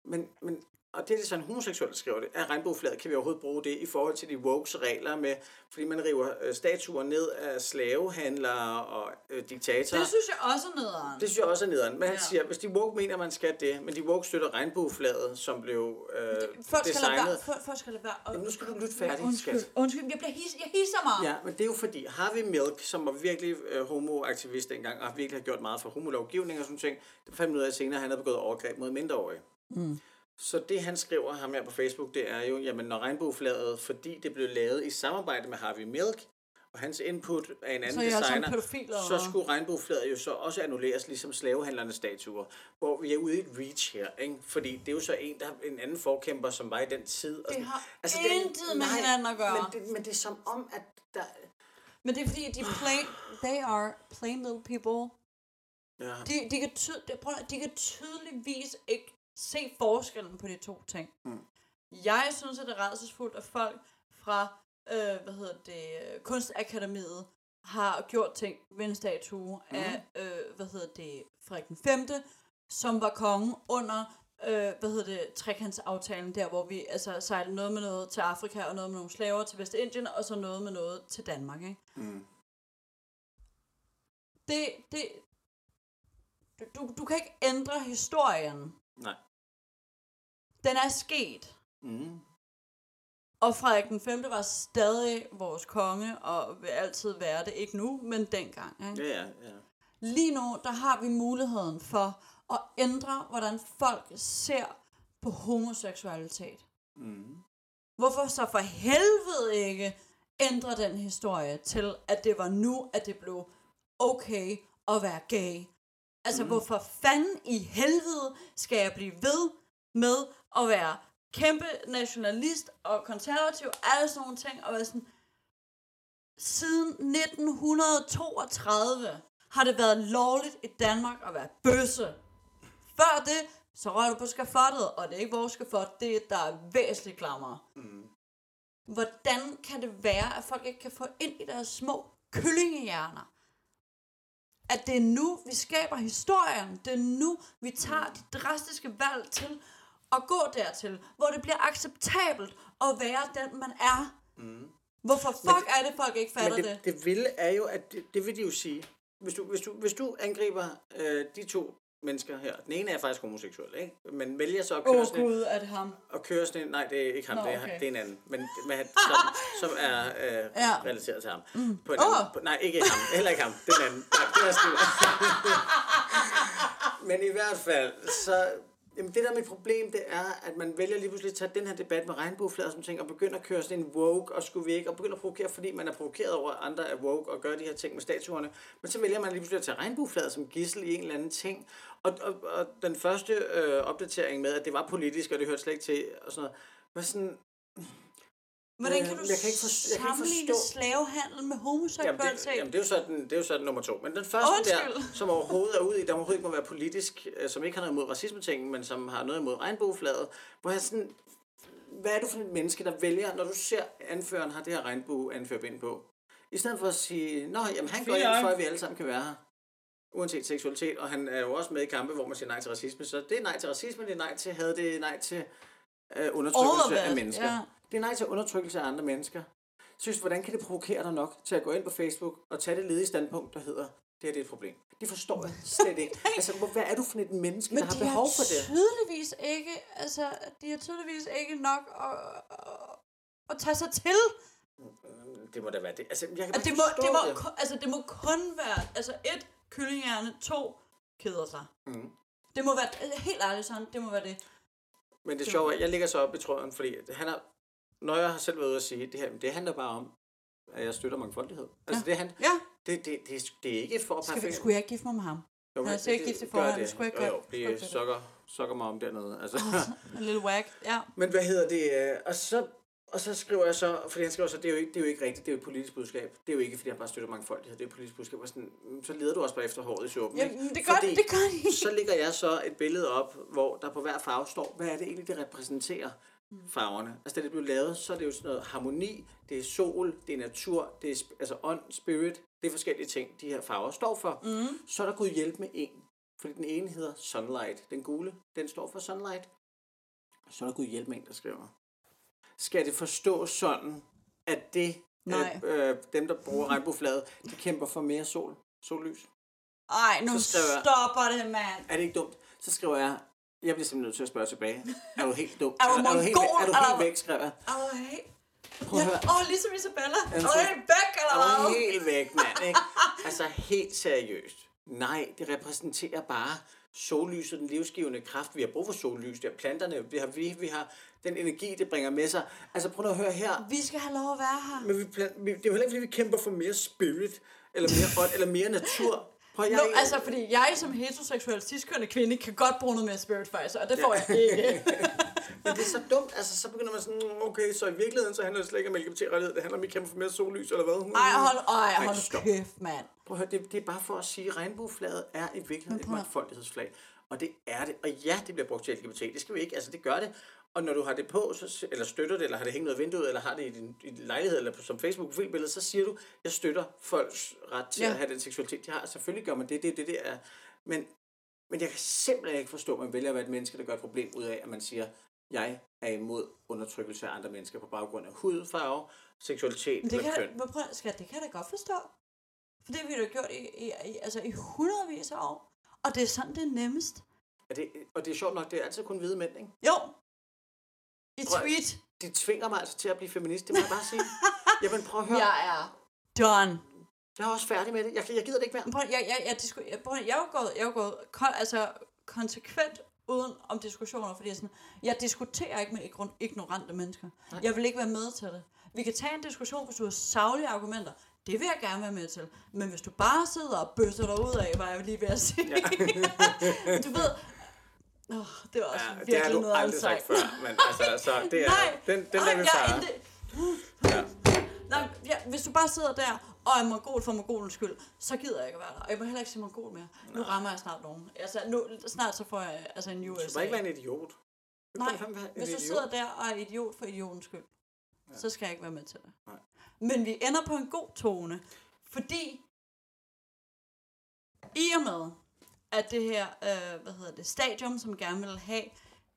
Men, men og det er det så en homoseksuel, der skriver det. Er regnbueflaget, kan vi overhovedet bruge det i forhold til de wokes regler med, fordi man river øh, statuer ned af slavehandlere og øh, diktatorer. Det synes jeg også er nederen. Det synes jeg også er nederen. Men han Ja. siger, hvis de woke mener, man skal det, men de woke støtter regnbueflaget, som blev øh, Folk skal, lade designet. være, folk, folk skal lade være. Og, Jamen, nu skal du lytte færdigt, undskyld, skat. undskyld, jeg, bliver his, jeg hisser mig. Ja, men det er jo fordi Harvey Milk, som var virkelig øh, homoaktivist dengang, og virkelig har gjort meget for homolovgivning og sådan ting, det fandt ud af senere, at han havde begået overgreb mod mindreårige. Mm. Så det han skriver ham her på Facebook, det er jo, jamen når regnbueflaget, fordi det blev lavet i samarbejde med Harvey Milk, og hans input af en anden Så er designer, pædofil, så skulle regnbueflaget jo så også annulleres, ligesom slavehandlernes statuer, hvor vi er ude i et reach her, ikke? fordi det er jo så en, der en anden forkæmper, som var i den tid. Og Det sådan. har intet med hinanden at gøre. Men det, men det er som om, at der... Men det er fordi, de plain, they are plain little people. Ja. De, de, kan, ty, de, prøv, de kan tydeligvis ikke se forskellen på de to ting. Mm. Jeg synes, at det er rædselsfuldt, at folk fra øh, hvad hedder det, Kunstakademiet har gjort ting ved en statue mm. af, øh, hvad hedder det, Frederik den 5., som var konge under, øh, hvad hedder det, trekantsaftalen, der hvor vi altså sejlede noget med noget til Afrika, og noget med nogle slaver til Vestindien, og så noget med noget til Danmark, ikke? Mm. Det, det, du, du kan ikke ændre historien. Nej. Den er sket. Mm. Og Frederik den 5. var stadig vores konge, og vil altid være det. Ikke nu, men dengang. Ikke? Ja, ja, ja. Lige nu, der har vi muligheden for at ændre, hvordan folk ser på homoseksualitet. Mm. Hvorfor så for helvede ikke ændre den historie til, at det var nu, at det blev okay at være gay? Altså, mm. hvorfor fanden i helvede skal jeg blive ved med at være kæmpe nationalist og konservativ, alle sådan nogle ting, og være sådan, siden 1932 har det været lovligt i Danmark at være bøsse. Før det, så rører du på skafottet, og det er ikke vores skafot, det er der er væsentligt klammer. Mm. Hvordan kan det være, at folk ikke kan få ind i deres små kyllingehjerner? At det er nu, vi skaber historien. Det er nu, vi tager de drastiske valg til at gå dertil, hvor det bliver acceptabelt at være den, man er. Mm. Hvorfor fuck er det, folk ikke fatter Men det? det, det vilde er jo, at det, det vil de jo sige. Hvis du, hvis du, hvis du angriber øh, de to mennesker her, den ene er faktisk homoseksuel, ikke? men vælger så at køre oh, sådan gud, er det ham? og køre sådan en, nej, det er ikke ham, Nå, det, er, okay. det er en anden, men, men [laughs] som, som er øh, Ja. relateret til ham. Mm. På en Åh. anden, på, nej, ikke ham, heller ikke ham, den anden. Nej, det er. [laughs] [laughs] Men i hvert fald, så... Jamen det der er mit problem, det er, at man vælger lige pludselig at tage den her debat med regnbueflader som ting, og begynder at køre sådan en woke, og skulle vi ikke, og begynder at provokere, fordi man er provokeret over, at andre er woke, og gør de her ting med statuerne. Men så vælger man lige pludselig at tage regnbueflader som gissel i en eller anden ting. Og, og, og den første øh, opdatering med, at det var politisk, og det hørte slet ikke til, og sådan noget, var sådan, Hvordan Øh, kan du jeg kan ikke forstå- jeg kan ikke sammenligne forstå- slavehandel med Jamen homoseksualitet? det, jamen, det, er jo sådan, det er jo sådan nummer to. Men den første Undskyld. der, som overhovedet er ude i, der overhovedet ikke må være politisk, øh, som ikke har noget imod racisme men som har noget imod regnbueflaget, hvor jeg sådan, hvad er du for et menneske, der vælger, når du ser anføreren har det her regnbue anførbind på? I stedet for at sige, nå, jamen han går ind for, at vi alle sammen kan være her. Uanset seksualitet, og han er jo også med i kampe, hvor man siger nej til racisme. Så det er nej til racisme, det er nej til had, det er nej til øh, undertrykkelse af mennesker. ja. Det er nej til undertrykkelse af andre mennesker. Synes, hvordan kan det provokere dig nok til at gå ind på Facebook og tage det ledige standpunkt, der hedder, Det her det er et problem. Det forstår jeg slet ikke. [laughs] Altså, hvad er du for et menneske, Men der har de behov for det? tydeligvis ikke, altså, de har tydeligvis ikke nok at, at, at tage sig til. Det må da være det. Altså, jeg kan bare det, må, det, må, det. altså, det må kun være, altså et, kyllinghjerne, to, keder sig. Mm. Det må være, altså, helt ærligt sådan, det må være det. Men det sjove er, jeg ligger så op i tråden, fordi han har, når jeg har selv været ude at sige, det her, det handler bare om, at jeg støtter mangfoldighed. Altså, Ja. det, han, Ja, det, det, det, det er ikke for at skal perfekt- skulle jeg ikke gifte mig med ham? Jo, men sikkert det- gift i gør forvejen, det. det skulle jeg ikke jo, gøre. jo, Skulle det ikke sukker, sukker mig om dernede. Altså. [laughs] En lille whack, ja. Men hvad hedder det? øh, Og så, og så skriver jeg så, fordi han skriver så, det er, jo ikke, det er jo ikke rigtigt, det er jo et politisk budskab. Det er jo ikke, fordi han bare støtter mangfoldighed, det er et politisk budskab. Og sådan, mm, så leder du også bare efter håret i suppen. ikke? Jamen, det gør, Fordi det gør de. Så lægger jeg så et billede op, hvor der på hver farve står, hvad er det egentlig, det repræsenterer farverne. Altså, da det blev lavet, så er det jo sådan noget harmoni, det er sol, det er natur, det er altså ånd, spirit, det er forskellige ting, de her farver står for. Mm. Så er der gået hjælp med en, fordi den ene hedder sunlight, den gule, den står for sunlight. Så er der gået hjælp med en, der skriver. Skal det forstås sådan, at det, Nej. øh, øh, dem, der bruger regnbueflaget, de kæmper for mere sol, sollys? Ej, nu skriver jeg- stopper det, mand. Er det ikke dumt? Så skriver jeg, jeg bliver simpelthen nødt til at spørge tilbage. Er du helt dum? [laughs] Er du er du helt, mongol, er du helt væk, skrev jeg. Ej. Prøv at høre. Åh, oh, ligesom Isabella. Er du helt væk, eller Er du hvad? helt væk, mand, ikke? [laughs] Altså, helt seriøst. Nej, det repræsenterer bare sollyset, den livsgivende kraft. Vi har brug for sollys. Det er planterne, vi har, vi, vi har den energi, det bringer med sig. Altså, prøv at høre her. Vi skal have lov at være her. Men vi, plan- vi, det er jo heller ikke, fordi vi kæmper for mere spirit, eller mere ånd, eller mere natur. Prøv, jeg, Nå, altså, fordi jeg som heteroseksuel ciskønne kvinde kan godt bruge noget mere spirit faktisk, og det får jeg ikke. [laughs] Men det er så dumt, altså så begynder man sådan, "Mm, okay, så i virkeligheden så handler det slet ikke om LGBT-rettighed, det handler om, at vi kæmper for mere sollys, eller hvad? Ej, hold, ej, hold nu stop. kæft, mand. Prøv at høre, det, det er bare for at sige, at regnbueflaget er i virkeligheden et mangfoldighedsflag. Og det er det. Og ja, det bliver brugt til LGBT. Det skal vi ikke. Altså, det gør det. Og når du har det på, så, eller støtter det, eller har det hængt ud af vinduet, eller har det i din, i din lejlighed, eller på, som Facebook-profilbillede, så siger du, jeg støtter folks ret til Ja. at have den seksualitet, de har. Selvfølgelig gør man det, det, det, det er. Men, men jeg kan simpelthen ikke forstå, at man vælger at være et menneske, der gør et problem ud af, at man siger, jeg er imod undertrykkelse af andre mennesker på baggrund af hudfarve, seksualitet Men det eller kan, køn. men prøv, skat, det kan jeg da godt forstå. For det har vi da gjort i, i, i, altså i hundredvis af år. Og det er sådan, det er nemmest. Er det, og det er sjovt nok, det er altid kun hvide mænd, ikke? Jo. I tweet. de tvinger mig altså til at blive feminist, det må jeg bare sige. [laughs] Jamen prøv at høre, Jeg er done. jeg er også færdig med det. Jeg, jeg gider det ikke mere. Prøv, jeg, jeg, jeg, disku, jeg, prøv, jeg er jo gået, jeg er gået kon, altså, konsekvent uden om diskussioner, fordi jeg, sådan, jeg diskuterer ikke med igno- ignorante mennesker. Nej. Jeg vil ikke være med til det. Vi kan tage en diskussion, hvis du har savlige argumenter. Det vil jeg gerne være med til. Men hvis du bare sidder og bøsser dig ud af, hvad jeg lige ved at sige. Ja. [laughs] du ved, oh, det var også Ja, ja, det har virkelig du noget aldrig sagt før, men altså, så det er, Nej, den, den nej, der vi ikke- Ja. Nej, ja, hvis du bare sidder der og er mongol for mongolens skyld, så gider jeg ikke være der. Og jeg må heller ikke sige mongol mere. Nu rammer jeg snart nogen. Altså, nu, snart så får jeg altså en Du USA. må ikke være en idiot. Du Nej, være en hvis du idiot. sidder der og er idiot for idiotens skyld, ja. så skal jeg ikke være med til det. Nej. Men vi ender på en god tone, fordi i og med, at det her, øh, hvad hedder det, stadium, som gerne vil have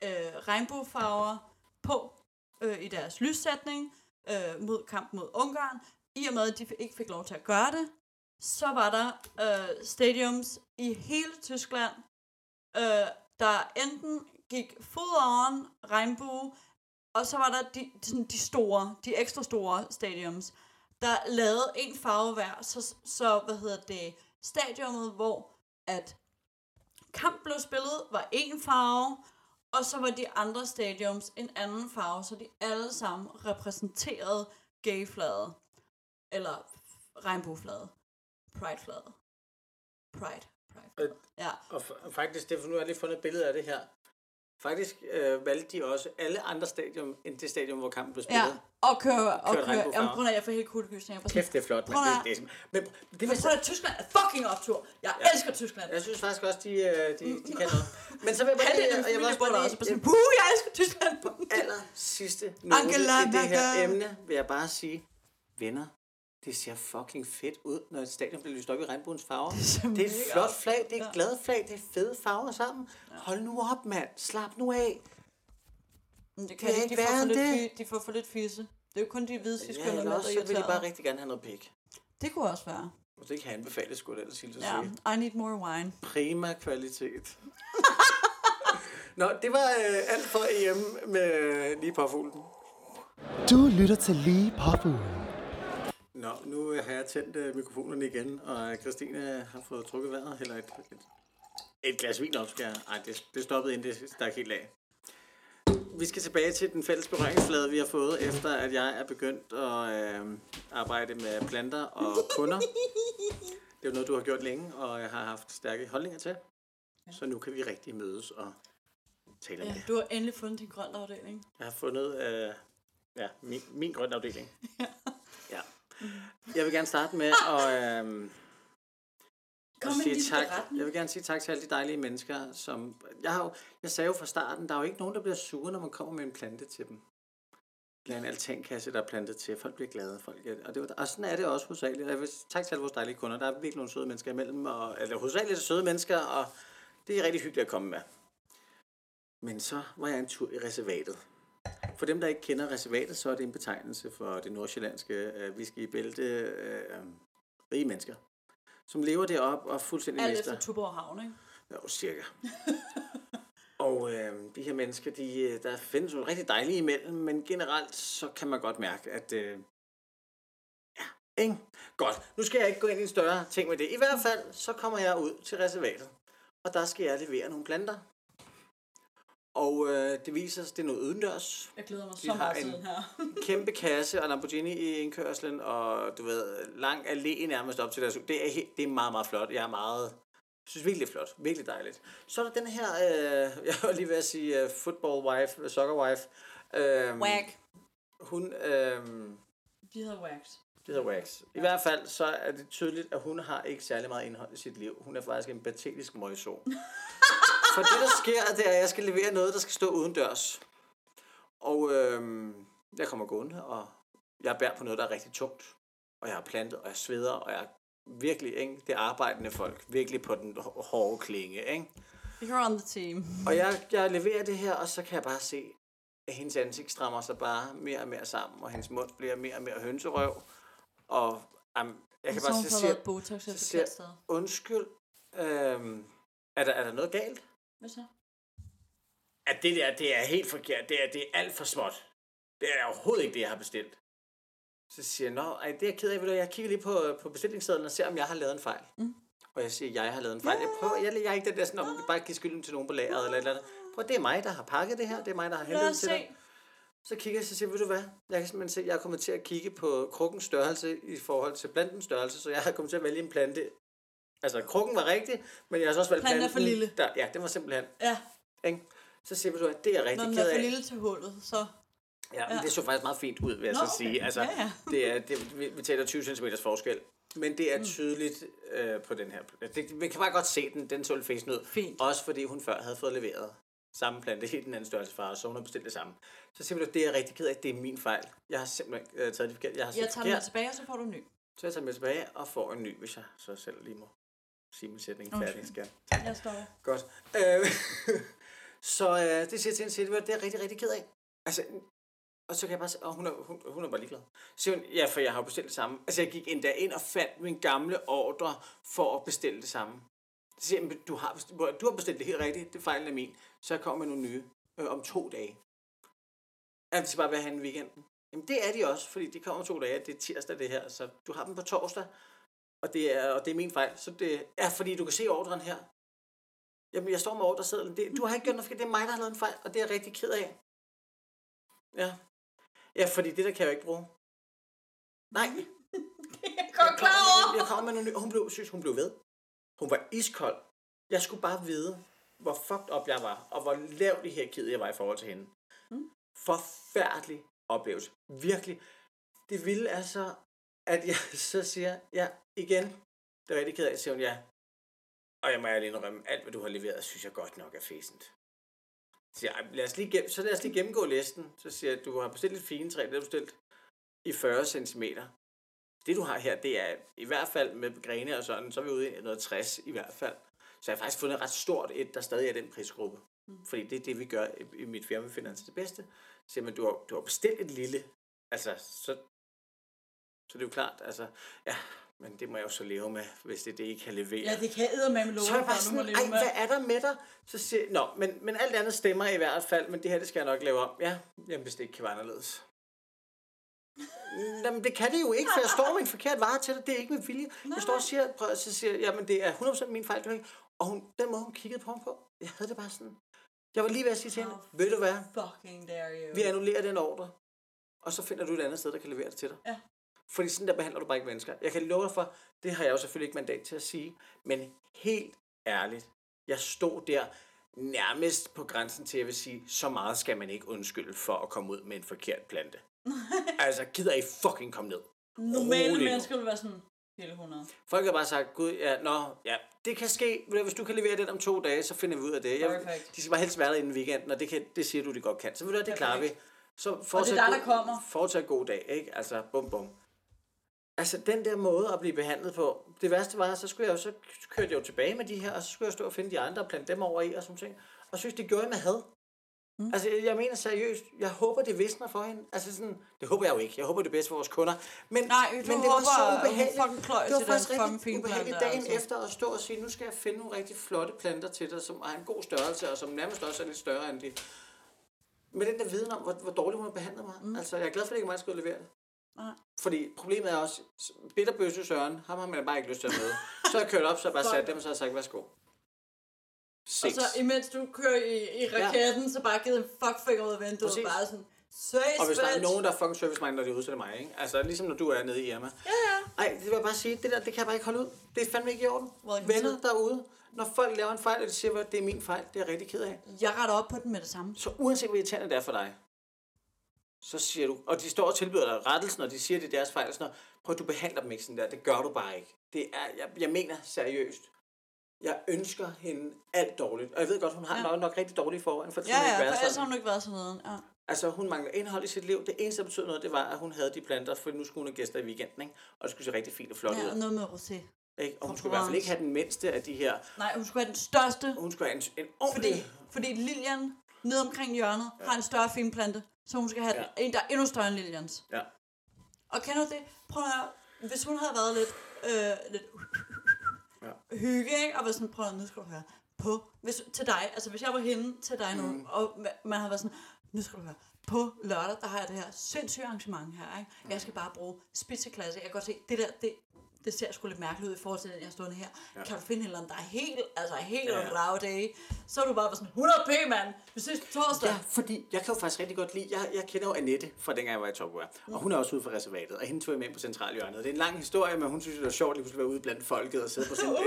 øh, regnbuefarver på øh, i deres lyssætning øh, mod kamp mod Ungarn, i og med, at de ikke fik lov til at gøre det, så var der øh, stadiums i hele Tyskland, øh, der enten gik full on regnbue, og så var der de, sådan de store, de ekstra store stadiums, der lavede en farve hver, så, så hvad hedder det, stadiummet, hvor at kamp blev spillet, var en farve, og så var de andre stadiums en anden farve, så de alle sammen repræsenterede gay-flaget, eller regnbueflaget, pride-flaget. Pride. Pride. Øh, Ja. Og f- faktisk, det, for nu har jeg lige fundet et billede af det her. Faktisk øh, valgte de også alle andre stadium, end det stadium, hvor kampen blev spillet. Ja, og køre, og Køre jamen prøv at jeg får helt kuldegysninger. Kæft, det er flot, men det, det, er simpelthen- men det vil prøv at Tyskland er fucking optur. Jeg Ja. elsker Tyskland. jeg synes faktisk også, de, øh, de, de kan noget. Men så vil jeg bare lige, og jeg vil også bare lige, sådan, puh, jeg elsker Tyskland. aller sidste note i det her emne, vil jeg bare sige, venner, det ser fucking fedt ud, når et stadion bliver lyst op i regnbuens farver. Det er, det er et flot flag, det er et glad flag, det er fede farver sammen. Hold nu op, mand. Slap nu af. Men det kan kan de ikke. De får, være for lidt, det. fy, de får for lidt fisse. Det er jo kun de hvide Ja, tyskerne, eller der også, så vil de bare rigtig gerne have noget pik. Det kunne også være. Og det kan jeg anbefale, skulle jeg ellers sige. Ja, Ja. I need more wine. Prima kvalitet. [laughs] Nå, det var øh, alt for EM med lige påfuglen. Du lytter til Lige Påfuglen. Nå, nu har jeg tændt øh, mikrofonerne igen, og Christine har fået trukket vejret, eller et, et, et glas vin op, skal jeg. Ej, det, det stoppede inden det stak helt af. Vi skal tilbage til den fælles berøringsflade, vi har fået, efter at jeg er begyndt at øh, arbejde med planter og kunder. Det er jo noget, du har gjort længe, og jeg har haft stærke holdninger til. Så nu kan vi rigtig mødes og tale om Ja, det. du har endelig fundet din grønne afdeling. Jeg har fundet øh, ja, min, min grønne afdeling. [laughs] ja. Jeg vil gerne starte med at, [laughs] øh, Kom at sige tak. beretning. Jeg vil gerne sige tak til alle de dejlige mennesker, som... Jeg, har jo, jeg sagde jo fra starten, der er jo ikke nogen, der bliver sure, når man kommer med en plante til dem. Eller en altankasse, der er plantet til. Folk bliver glade. Folk er, og, det, var- og sådan er det også hovedsageligt. Jeg vil tak til alle vores dejlige kunder. Der er virkelig nogle søde mennesker imellem. Og, eller hovedsageligt er det søde mennesker, og det er rigtig hyggeligt at komme med. Men så var jeg en tur i reservatet. For dem, der ikke kender reservatet, så er det en betegnelse for det nordsjællandske øh, whisky-bælte øh, rige mennesker, som lever deroppe og fuldstændig Alt mister... efter Tuborg Havn, ikke? Jo, cirka. [laughs] og øh, de her mennesker, de, øh, der findes jo rigtig dejlige imellem, men generelt så kan man godt mærke, at... Øh, ja, ikke? Godt, nu skal jeg ikke gå ind i en større ting med det. I hvert fald, så kommer jeg ud til reservatet, og der skal jeg levere nogle planter. Og øh, det viser sig, det er noget udendørs. Jeg glæder mig så meget til en- den her. [laughs] Kæmpe kasse og Lamborghini i indkørslen, og du ved, lang allé nærmest op til deres. Det er, helt, det er meget, meget flot. Jeg er meget, jeg synes virkelig flot. Virkelig dejligt. Så er der den her, øh, [laughs] jeg var lige ved at sige uh, football wife, soccer wife. Øh, Wag. Hun, øh, De hedder Wags. det hedder Wax. I hvert fald så er det tydeligt, at hun har ikke særlig meget indhold i sit liv. Hun er faktisk en patetisk møgso. [laughs] For det, der sker, det er, at jeg skal levere noget, der skal stå uden dørs. Og øh, jeg kommer gående, og jeg bærer på noget, der er rigtig tungt. Og jeg har plantet, og jeg sveder, og jeg er virkelig, ikke? det er arbejdende folk. Virkelig på den hå- hårde klinge, ikke? You're on the team. Og jeg, jeg leverer det her, og så kan jeg bare se, at hendes ansigt strammer sig bare mere og mere sammen, og hendes mund bliver mere og mere hønserøv. Og um, jeg kan bare så sige, Botox så siger- undskyld, øhm, er, der, er der noget galt? Hvad så? At det der, det er helt forkert. Det er, det er alt for småt. Det er overhovedet ikke det, jeg har bestilt. Så siger jeg, nå, ej, det er jeg ked af. Jeg kigger lige på, på bestillingssedlen og ser, om jeg har lavet en fejl. Mm. Og jeg siger, jeg har lavet en fejl. Jeg, prøver, jeg, jeg er ikke den der sådan, om vi bare give skylden til nogen på lageret eller et eller andet. Prøv, det er mig, der har pakket det her. Det er mig, der har hentet til dig. se. Så kigger jeg, så siger ved du hvad, jeg kan simpelthen se, at jeg er kommet til at kigge på krukkens størrelse i forhold til plantens størrelse, så jeg har kommet til at vælge en plante. Altså, krukken var rigtig, men jeg har så også valgt Planten er for lille. Der, ja, den var simpelthen, Ja, ikke? Så siger du hvad, det er jeg når rigtig den ked er for lille til hullet, så... Ja, men Ja. det så faktisk meget fint ud, vil jeg Nå, så okay. sige. Altså, Ja, ja. Det er, det, vi, vi taler 20 cm forskel. Men det er Mm. tydeligt øh, på den her. Det, man kan bare godt se den, den så fæsen ud. Fint. Også fordi hun før havde fået leveret samme plante i den anden størrelse farve, så hun har bestilt det samme. Så simpelthen, det er jeg rigtig ked af, det er min fejl. Jeg har simpelthen øh, taget det forkert. Jeg har Jeg tager den med forkert, tilbage, og så får du en ny. så jeg tager med tilbage og får en ny, hvis jeg så selv lige må sige min sætning Okay. færdig. Skal. Jeg står. Godt. Øh, [laughs] så øh, det siger til siger, jeg, det er jeg rigtig, rigtig ked af. Altså, og så kan jeg bare sige, hun er, hun, hun er bare ligeglad. Så siger hun, ja, for jeg har jo bestilt det samme. Altså, jeg gik endda ind og fandt min gamle ordre for at bestille det samme. Så siger jeg, "Men du har, bestilt, du har bestilt det helt rigtigt, det fejlen er min. Så jeg kommer med nogle nye øh, om to dage. Ja, de skal bare være her i weekenden. Jamen, det er de også, fordi de kommer om to dage. Det er tirsdag, det her. Så du har dem på torsdag. Og det er, og det er min fejl. Så det er, fordi du kan se ordren her. Jamen, jeg står med ordresedlen. Det, du har ikke gjort noget. Det er mig, der har lavet en fejl, og det er jeg rigtig ked af. Ja. Ja, fordi det der kan jeg jo ikke bruge. Nej. [laughs] Jeg godt klar over. jeg kommer med nogle nye. Hun blev, synes, hun blev ved. Hun var iskold. Jeg skulle bare vide, hvor fucked up jeg var, og hvor lavt i hierarkiet jeg var i forhold til hende. Mm. Forfærdelig oplevelse. Virkelig. Det vilde er så, at jeg [laughs] så siger, ja, igen, det er rigtig ked af, siger hun, ja. Og jeg må ærligt indrømme, alt hvad du har leveret, synes jeg godt nok er fæsent. Så, siger jeg, lad os lige gennem, så lad os lige gennemgå listen. Så siger jeg, du har bestilt et fine træ, det har du bestilt i 40 cm. Det du har her, det er i hvert fald med grene og sådan, så er vi ude i noget 60 i hvert fald. Så jeg har faktisk fundet et ret stort et, der stadig er den prisgruppe. Mm. Fordi det er det, vi gør i, i mit firma, vi finder til det bedste. Så siger man, du har, du har bestilt et lille, altså, så, så det er jo klart, altså, ja, Men det må jeg jo så leve med, hvis det det, I kan levere. Ja, det kan med love så er jeg bare sådan, leve med. hvad er der med dig? Så siger jeg, nå, men, men alt andet stemmer i hvert fald, men det her, det skal jeg nok lave om. Ja, jamen, hvis det ikke kan være anderledes. Jamen, det kan det jo ikke, for jeg står med en forkert vare til dig. Det er ikke med vilje. Jeg står og siger, prøv, så siger jeg, jamen, det er 100% min fejl. Ikke. Og hun, den måde, hun kiggede på mig på, jeg havde det bare sådan. Jeg var lige ved at sige til hende, How ved du hvad, Fucking dare you. vi annullerer den ordre, og så finder du et andet sted, der kan levere det til dig. Ja. Fordi sådan der behandler du bare ikke mennesker. Jeg kan love dig for, det har jeg jo selvfølgelig ikke mandat til at sige, men helt ærligt, jeg stod der nærmest på grænsen til, at jeg vil sige, så meget skal man ikke undskylde for at komme ud med en forkert plante. [laughs] altså, gider I fucking komme ned? Normale Rolig mennesker vil være sådan, hele 100. Folk har bare sagt, gud, ja, nå, ja, det kan ske. Hvis du kan levere den om to dage, så finder vi ud af det. Jeg, Perfect. de skal bare helst være der inden weekenden, og det, kan, det siger du, de godt kan. Så ved du, det klarer vi. Så fortsat, dig, der god- kommer. Fortsat god dag, ikke? Altså, bum, bum. Altså, den der måde at blive behandlet på, det værste var, så skulle jeg jo, så kørte jeg jo tilbage med de her, og så skulle jeg stå og finde de andre og plante dem over i, og sådan ting. Og synes, det gjorde jeg med had. Mm. Altså, jeg, mener seriøst, jeg håber, det visner for hende. Altså sådan, det håber jeg jo ikke. Jeg håber det bedste for vores kunder. Men, Nej, men det var håber, så at hun ubehageligt. det var faktisk rigtig ubehageligt dagen altså. efter at stå og sige, nu skal jeg finde nogle rigtig flotte planter til dig, som har en god størrelse, og som nærmest også er lidt større end de. Med den der viden om, hvor, hvor dårligt hun har behandlet mig. Mm. Altså, jeg er glad for, at det ikke er mig, der skulle levere det. Nej. Fordi problemet er også, bitterbøsse Søren, ham har man bare ikke lyst til at møde. Så har jeg kørt op, så har jeg bare [laughs] sat dem, og så har jeg sagt, værsgo. Og Sex. så imens du kører i, i raketten, ja. så bare givet en fuckfinger ud af vinduet, Præcis. bare sådan, Seriøst, Og hvis der er nogen, der er fucking service-minded, når de er er det mig, ikke? Altså, ligesom når du er nede i Irma. Ja, ja. Ej, det vil jeg bare sige, det der, det kan jeg bare ikke holde ud. Det er fandme ikke i orden. Welcome Venner to- derude, når folk laver en fejl, og de siger, at det er min fejl, det er jeg rigtig ked af. Jeg retter op på den med det samme. Så uanset hvor irriterende det er for dig, så siger du, og de står og tilbyder dig rettelsen, og de siger, det er deres fejl, og sådan noget. Prøv, du behandler dem ikke sådan der. Det gør du bare ikke. Det er, jeg, jeg mener seriøst. Jeg ønsker hende alt dårligt. Og jeg ved godt, hun har Ja. ja. nok, nok rigtig dårlige forvejen, for Ja, skulle ja, ikke for være ellers har hun ikke været sådan noget. Ja. Altså, hun mangler indhold i sit liv. Det eneste, der betød noget, det var, at hun havde de planter, for nu skulle hun have gæster i weekenden, ikke? Og det skulle se rigtig fint og flot ja, ud. noget med rosé. Ikke? Og hun skulle i hvert fald ikke have den mindste af de her. Nej, hun skulle have den største, Hun skulle have en, en fordi, ordentlig... fordi Lilian nede omkring hjørnet ja. har en større finplante, så hun skal have ja. En, der er endnu større end Lilians. Ja. Og kender du det? Prøv at høre, hvis hun havde været lidt, øh, lidt Ja. hygge, ikke? og været sådan, prøv at høre, nu skal du høre, på, hvis, til dig, altså hvis jeg var henne til dig nu, mm. og ma- man havde været sådan, nu skal du høre, på lørdag, der har jeg det her sindssyge arrangement her, ikke? Jeg skal bare bruge spidseklasse. Jeg kan godt se, det der, det, det ser sgu lidt mærkeligt ud i forhold til den, jeg er stående her. Ja. Kan du finde en eller anden, der er helt, altså helt Ja, ja. ja. ragdag? Så er du bare sådan, 100 p, mand! Vi ses på torsdag. Ja, fordi jeg kan jo faktisk rigtig godt lide, jeg, jeg kender jo Annette fra dengang jeg var i Topware, og hun er også ude fra reservatet, og hende tog jeg med ind på centralhjørnet. Det er en lang historie, men hun synes, det var sjovt, at lige pludselig være ude blandt folket og sidde på sådan en,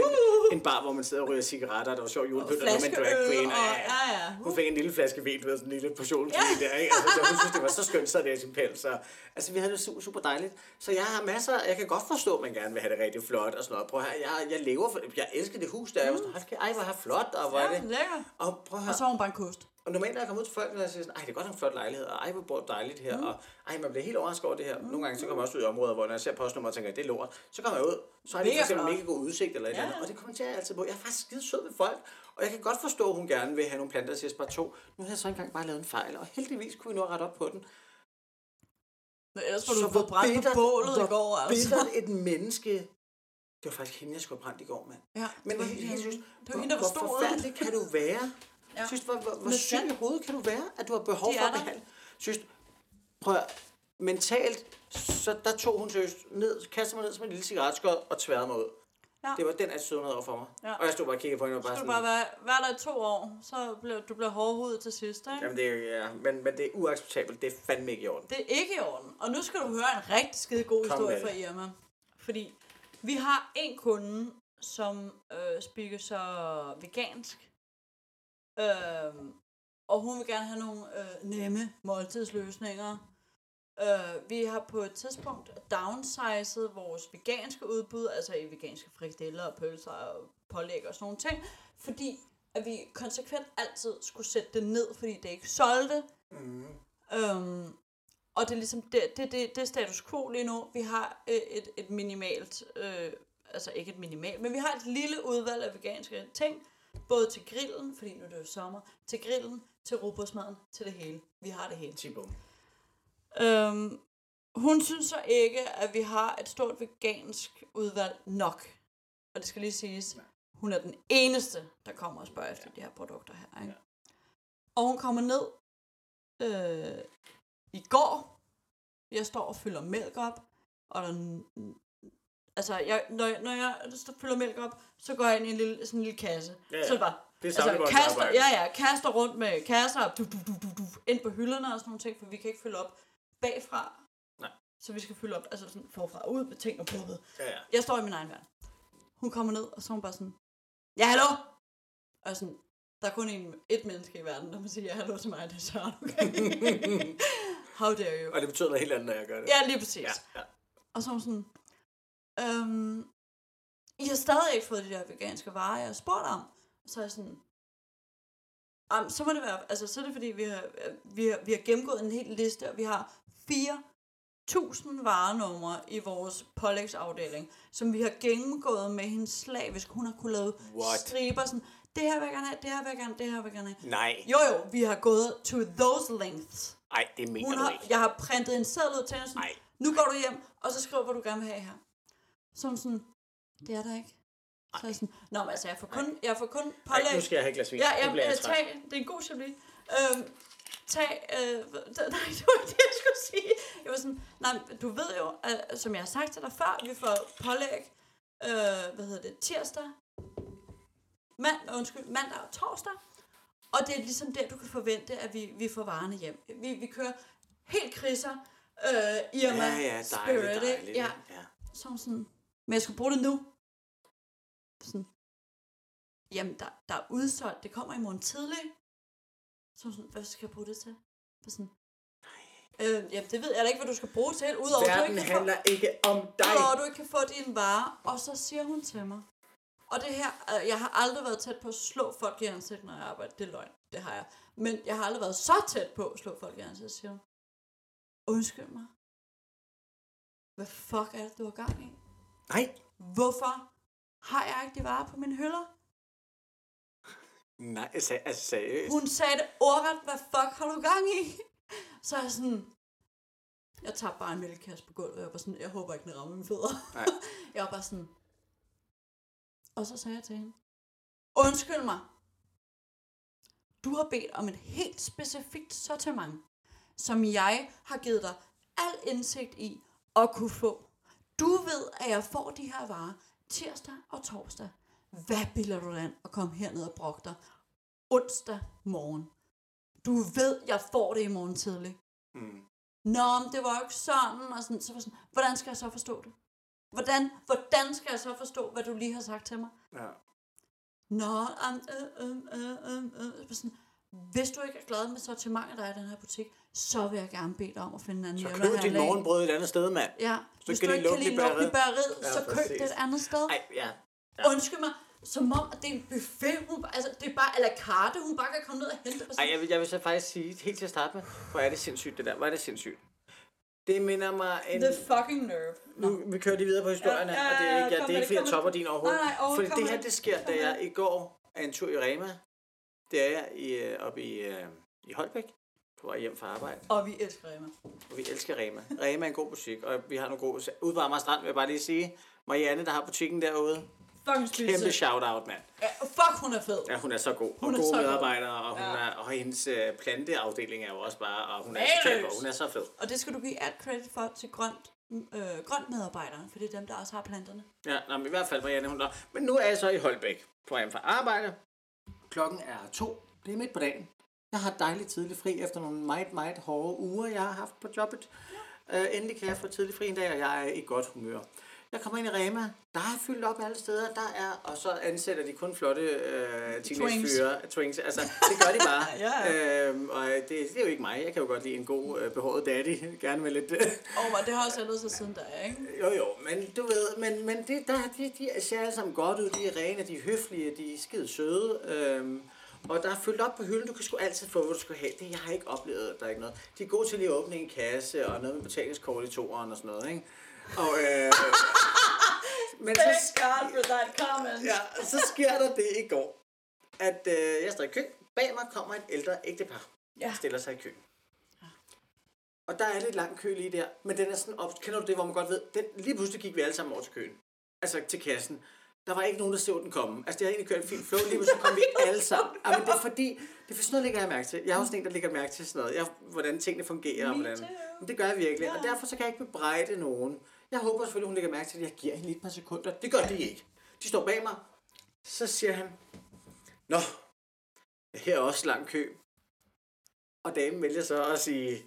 en bar, hvor man sidder og ryger cigaretter, der var sjov julepynt, og med en drag queen. og, ja, ja. Hun fik en lille flaske vin, du ved, sådan en lille portionsvin der, ikke? Altså, så hun synes, det var så skønt, så det i sin pels. Så, altså, vi havde det super, super dejligt. Så jeg har masser, jeg kan godt forstå, at man gerne vil have det rigtig flot og sådan noget. Prøv at høre, jeg, jeg lever for, jeg elsker det hus der. Jeg var sådan, hold ej, hvor er her flot, og hvor er Ja, det. lækker. Og prøv at høre, Og så har hun bare en kost. og normalt, når jeg kommer ud til folk, jeg siger sådan, ej, det er godt nok en flot lejlighed, og ej, hvor bor dejligt her, mm. og ej, man bliver helt overrasket over det her. Nogle gange, så kommer jeg også ud i områder, hvor når jeg ser postnummer og tænker, det er lort, så kommer jeg ud, så har de for eksempel mega god udsigt eller et Ja. eller andet, og det kommenterer jeg altid på. Jeg er faktisk skide sød ved folk, og jeg kan godt forstå, at hun gerne vil have nogle planter til spare to. Nu har jeg så engang bare lavet en fejl, og heldigvis kunne vi at rette op på den. Ellers var Så du hvor fået brændt på bittert- bålet i hvor går, altså. bittert et menneske. Det var faktisk hende, jeg skulle have brændt i går, mand. Ja, Men det var, jeg, synes, det var hende, der var hvor stor. forfærdelig kan du være? Ja. Synes, hvor, hvor, hvor syg i hovedet kan du være, at du har behov De for at behandle. Synes, prøv at, mentalt, så der tog hun seriøst ned, kastede mig ned som en lille cigaretskod og tværede mig ud. Ja. Det var den attitude, over for mig. Ja. Og jeg stod bare og kiggede på hende og bare Så du sådan, bare være, være der i to år, så bliver du bliver hårdhudet til sidst, ikke? jamen det er, ja, men, men det er uacceptabelt. Det er fandme ikke i orden. Det er ikke i orden. Og nu skal du høre en rigtig skide god Kom historie fra. Irma. Fordi vi har en kunde, som øh, spikker så vegansk. Øh, og hun vil gerne have nogle øh, nemme måltidsløsninger. Øh, vi har på et tidspunkt downsized vores veganske udbud, altså i veganske frikadeller og pølser og pålæg og sådan nogle ting, fordi at vi konsekvent altid skulle sætte det ned, fordi det ikke solgte. Mm. Øhm, og det er ligesom, det, det, det, det er status quo lige nu. Vi har øh, et, et minimalt, øh, altså ikke et minimalt, men vi har et lille udvalg af veganske ting, både til grillen, fordi nu er det jo sommer, til grillen, til robotsmaden, til det hele. Vi har det hele. Tibum. Øhm, Hun synes så ikke, at vi har et stort vegansk udvalg nok. Og det skal lige siges, hun er den eneste, der kommer og spørger efter de her produkter her. Ikke? Og hun kommer ned øh, i går. Jeg står og fylder mælk op. Og der, er altså, jeg, når, jeg, når jeg fylder mælk op, så går jeg ind i en lille, sådan en lille kasse. Ja, ja. Så det bare, Det er altså, kaster, ja, ja, kaster rundt med kasser du, du, du, du, du, ind på hylderne og sådan nogle ting, for vi kan ikke fylde op bagfra. Nej. Så vi skal fylde op, altså sådan forfra ud med ting og plukket. Ja, ja. Jeg står i min egen verden. Hun kommer ned, og så er hun bare sådan, ja, hallo! Og sådan, der er kun en, et menneske i verden, der må sige ja, hallo til mig, det er Søren, okay? [laughs] How dare you? Og det betyder noget helt andet, når jeg gør det. Ja, lige præcis. ja. ja. Og så er hun sådan, øhm, I har stadig ikke fået de der veganske varer, jeg har spurgt om. Så er jeg sådan, "Jamen, så må det være, altså så er det fordi, vi har, vi har, vi har gennemgået en hel liste, og vi har 4.000 varenumre i vores pålægsafdeling, som vi har gennemgået med hendes slavisk. Hun har kunnet lave What? striber sådan, det her vil jeg gerne have, det her vil jeg gerne, det her vil jeg gerne have. Nej. Jo jo, vi har gået to those lengths. Nej, det mener Hun du har, ikke. jeg har printet en seddel ud til hende, sådan, Ej. nu går du hjem, og så skriver, hvad du gerne vil have her. Er hun sådan, det er der ikke. Så er jeg sådan, nå, men altså, jeg får kun, jeg får kun pålæg. Nej, nu skal jeg have et glas vin. Ja, ja, træt. tag, det er en god chablis. Øhm, tag, øh, [laughs] nej, det var det, jeg skulle sige. Jeg var sådan, nej, du ved jo, at, som jeg har sagt til dig før, vi får pålæg, øh, hvad hedder det, tirsdag, mand, undskyld, mandag og torsdag. Og det er ligesom der, du kan forvente, at vi, vi får varerne hjem. Vi, vi kører helt kriser, øh, Irma, Ja, ja, dejligt, Spirit, dejligt. Ja, ja. så sådan, men jeg skal bruge det nu. Sådan, jamen, der, der er udsolgt, det kommer i morgen tidlig. Så hun sådan, hvad skal jeg bruge det til? Så sådan, øh, jamen, det ved jeg da ikke, hvad du skal bruge til, udover at du Verden ikke kan få, handler ikke om dig. udover du ikke kan få dine varer. Og så siger hun til mig, og det her, øh, jeg har aldrig været tæt på at slå folk i ansigtet, når jeg arbejder. Det er løgn, det har jeg. Men jeg har aldrig været så tæt på at slå folk i ansigtet, siger hun. Undskyld mig. Hvad fuck er det, du har gang i? Nej. Hvorfor har jeg ikke de varer på mine hylder? Nej, altså, altså seriøst. Hun sagde det ordret, hvad fuck har du gang i? Så jeg sådan, jeg tager bare en mælkekasse på gulvet, og jeg var sådan, jeg håber ikke, den rammer mine fødder. Nej. [laughs] jeg var bare sådan, og så sagde jeg til hende, undskyld mig, du har bedt om et helt specifikt sortiment, som jeg har givet dig al indsigt i at kunne få. Du ved, at jeg får de her varer tirsdag og torsdag. Hvad bilder du an at komme herned og brokke dig onsdag morgen? Du ved, jeg får det i morgen tidlig. Mm. Nå, men det var jo ikke sådan, og sådan, så var sådan, hvordan skal jeg så forstå det? Hvordan, hvordan skal jeg så forstå, hvad du lige har sagt til mig? Ja. Nå, um, øh, øh, øh, øh, øh. Så sådan, hvis du ikke er glad med sortimentet, der er i den her butik, så vil jeg gerne bede dig om at finde en anden Så køb dit morgenbrød et andet sted, mand. Ja, Så hvis du ikke kan lide lukke i bageriet. Ja, så køb det et andet sted. Nej, ja. Ja. Undskyld mig, som om, at det er en buffet, hun, altså det er bare à la carte, hun bare kan komme ned og hente. Og Ej, jeg vil, jeg vil så faktisk sige, helt til at starte med, hvor er det sindssygt det der. Hvor er det sindssygt. Det minder mig en... The fucking nerve. Nu, vi kører lige videre på historierne, Ja, ja, og det er ikke, ja, det er ikke fordi, jeg topper din overhovedet. Nej, nej, overhovedet, Fordi det her, det. sker, da jeg i går er en tur i Rema. Det er jeg i, øh, oppe i, øh, i Holbæk, på vej hjem fra arbejde. Og vi elsker Rema. Og vi elsker Rema. Rema er en god butik, og vi har nogle gode... Ude på Amager Strand vil jeg bare lige sige, Marianne, der har butikken derude, Fucking spise. kæmpe shout-out, mand. Ja, fuck, hun er fed. Ja, hun er så god. Hun og er gode så god. medarbejdere, og, hun Ja. er, og hendes øh, planteafdeling er jo også bare... Og hun er god. Hun er så fed. Og det skal du give alt credit for til grønt, øh, grønt medarbejderne, for det er dem, der også har planterne. Ja, nå, men i hvert fald Marianne, hun er... Men nu er jeg så i Holbæk på hjem fra arbejde. Klokken er to. Det er midt på dagen. Jeg har dejligt tidlig fri efter nogle meget, meget hårde uger, jeg har haft på jobbet. Ja. Øh, endelig kan jeg få tidlig fri en dag, og jeg er i godt humør. Jeg kommer ind i Rema. Der er fyldt op alle steder. Der er, og så ansætter de kun flotte øh, teenagefyre. Twinks. Altså, det gør de bare. [laughs] Ja. øhm, og det, det, er jo ikke mig. Jeg kan jo godt lide en god øh, behåret daddy. [laughs] Gerne med lidt... Øh, Og oh, det har også ændret sig siden der, ikke? jo, jo, men du ved, men, men det, der, de, de ser alle sammen godt ud, de er rene, de er høflige, de er skide søde, øhm, og der er fyldt op på hylden, du kan sgu altid få, hvad du skal have. Det jeg har ikke oplevet, der er ikke noget. De er gode til lige at åbne en kasse, og noget med betalingskort i toeren og sådan noget, ikke? Og, øh, [laughs] men så, God for that comment. ja, så sker der det i går, at øh, jeg står i kø. Bag mig kommer et ældre ægtepar. Ja. Stiller sig i kø. Og der er lidt lang kø lige der, men den er sådan op, kender du det, hvor man godt ved, den, lige pludselig gik vi alle sammen over til køen. Altså til kassen. Der var ikke nogen, der så den komme. Altså det har egentlig kørt en fin flow, lige pludselig kom vi [laughs] alle sammen. Ja, men det er fordi, det er for sådan noget, lægger jeg mærke til. Jeg er også sådan en, der lægger mærke til sådan noget. Jeg, hvordan tingene fungerer. og hvordan. Men det gør jeg virkelig, Ja. og derfor så kan jeg ikke bebrejde nogen. Jeg håber selvfølgelig, hun lægger mærke til, at jeg giver hende lige et par sekunder. Det gør de ikke. De står bag mig. Så siger han, Nå, her er også lang kø. Og damen vælger så at sige,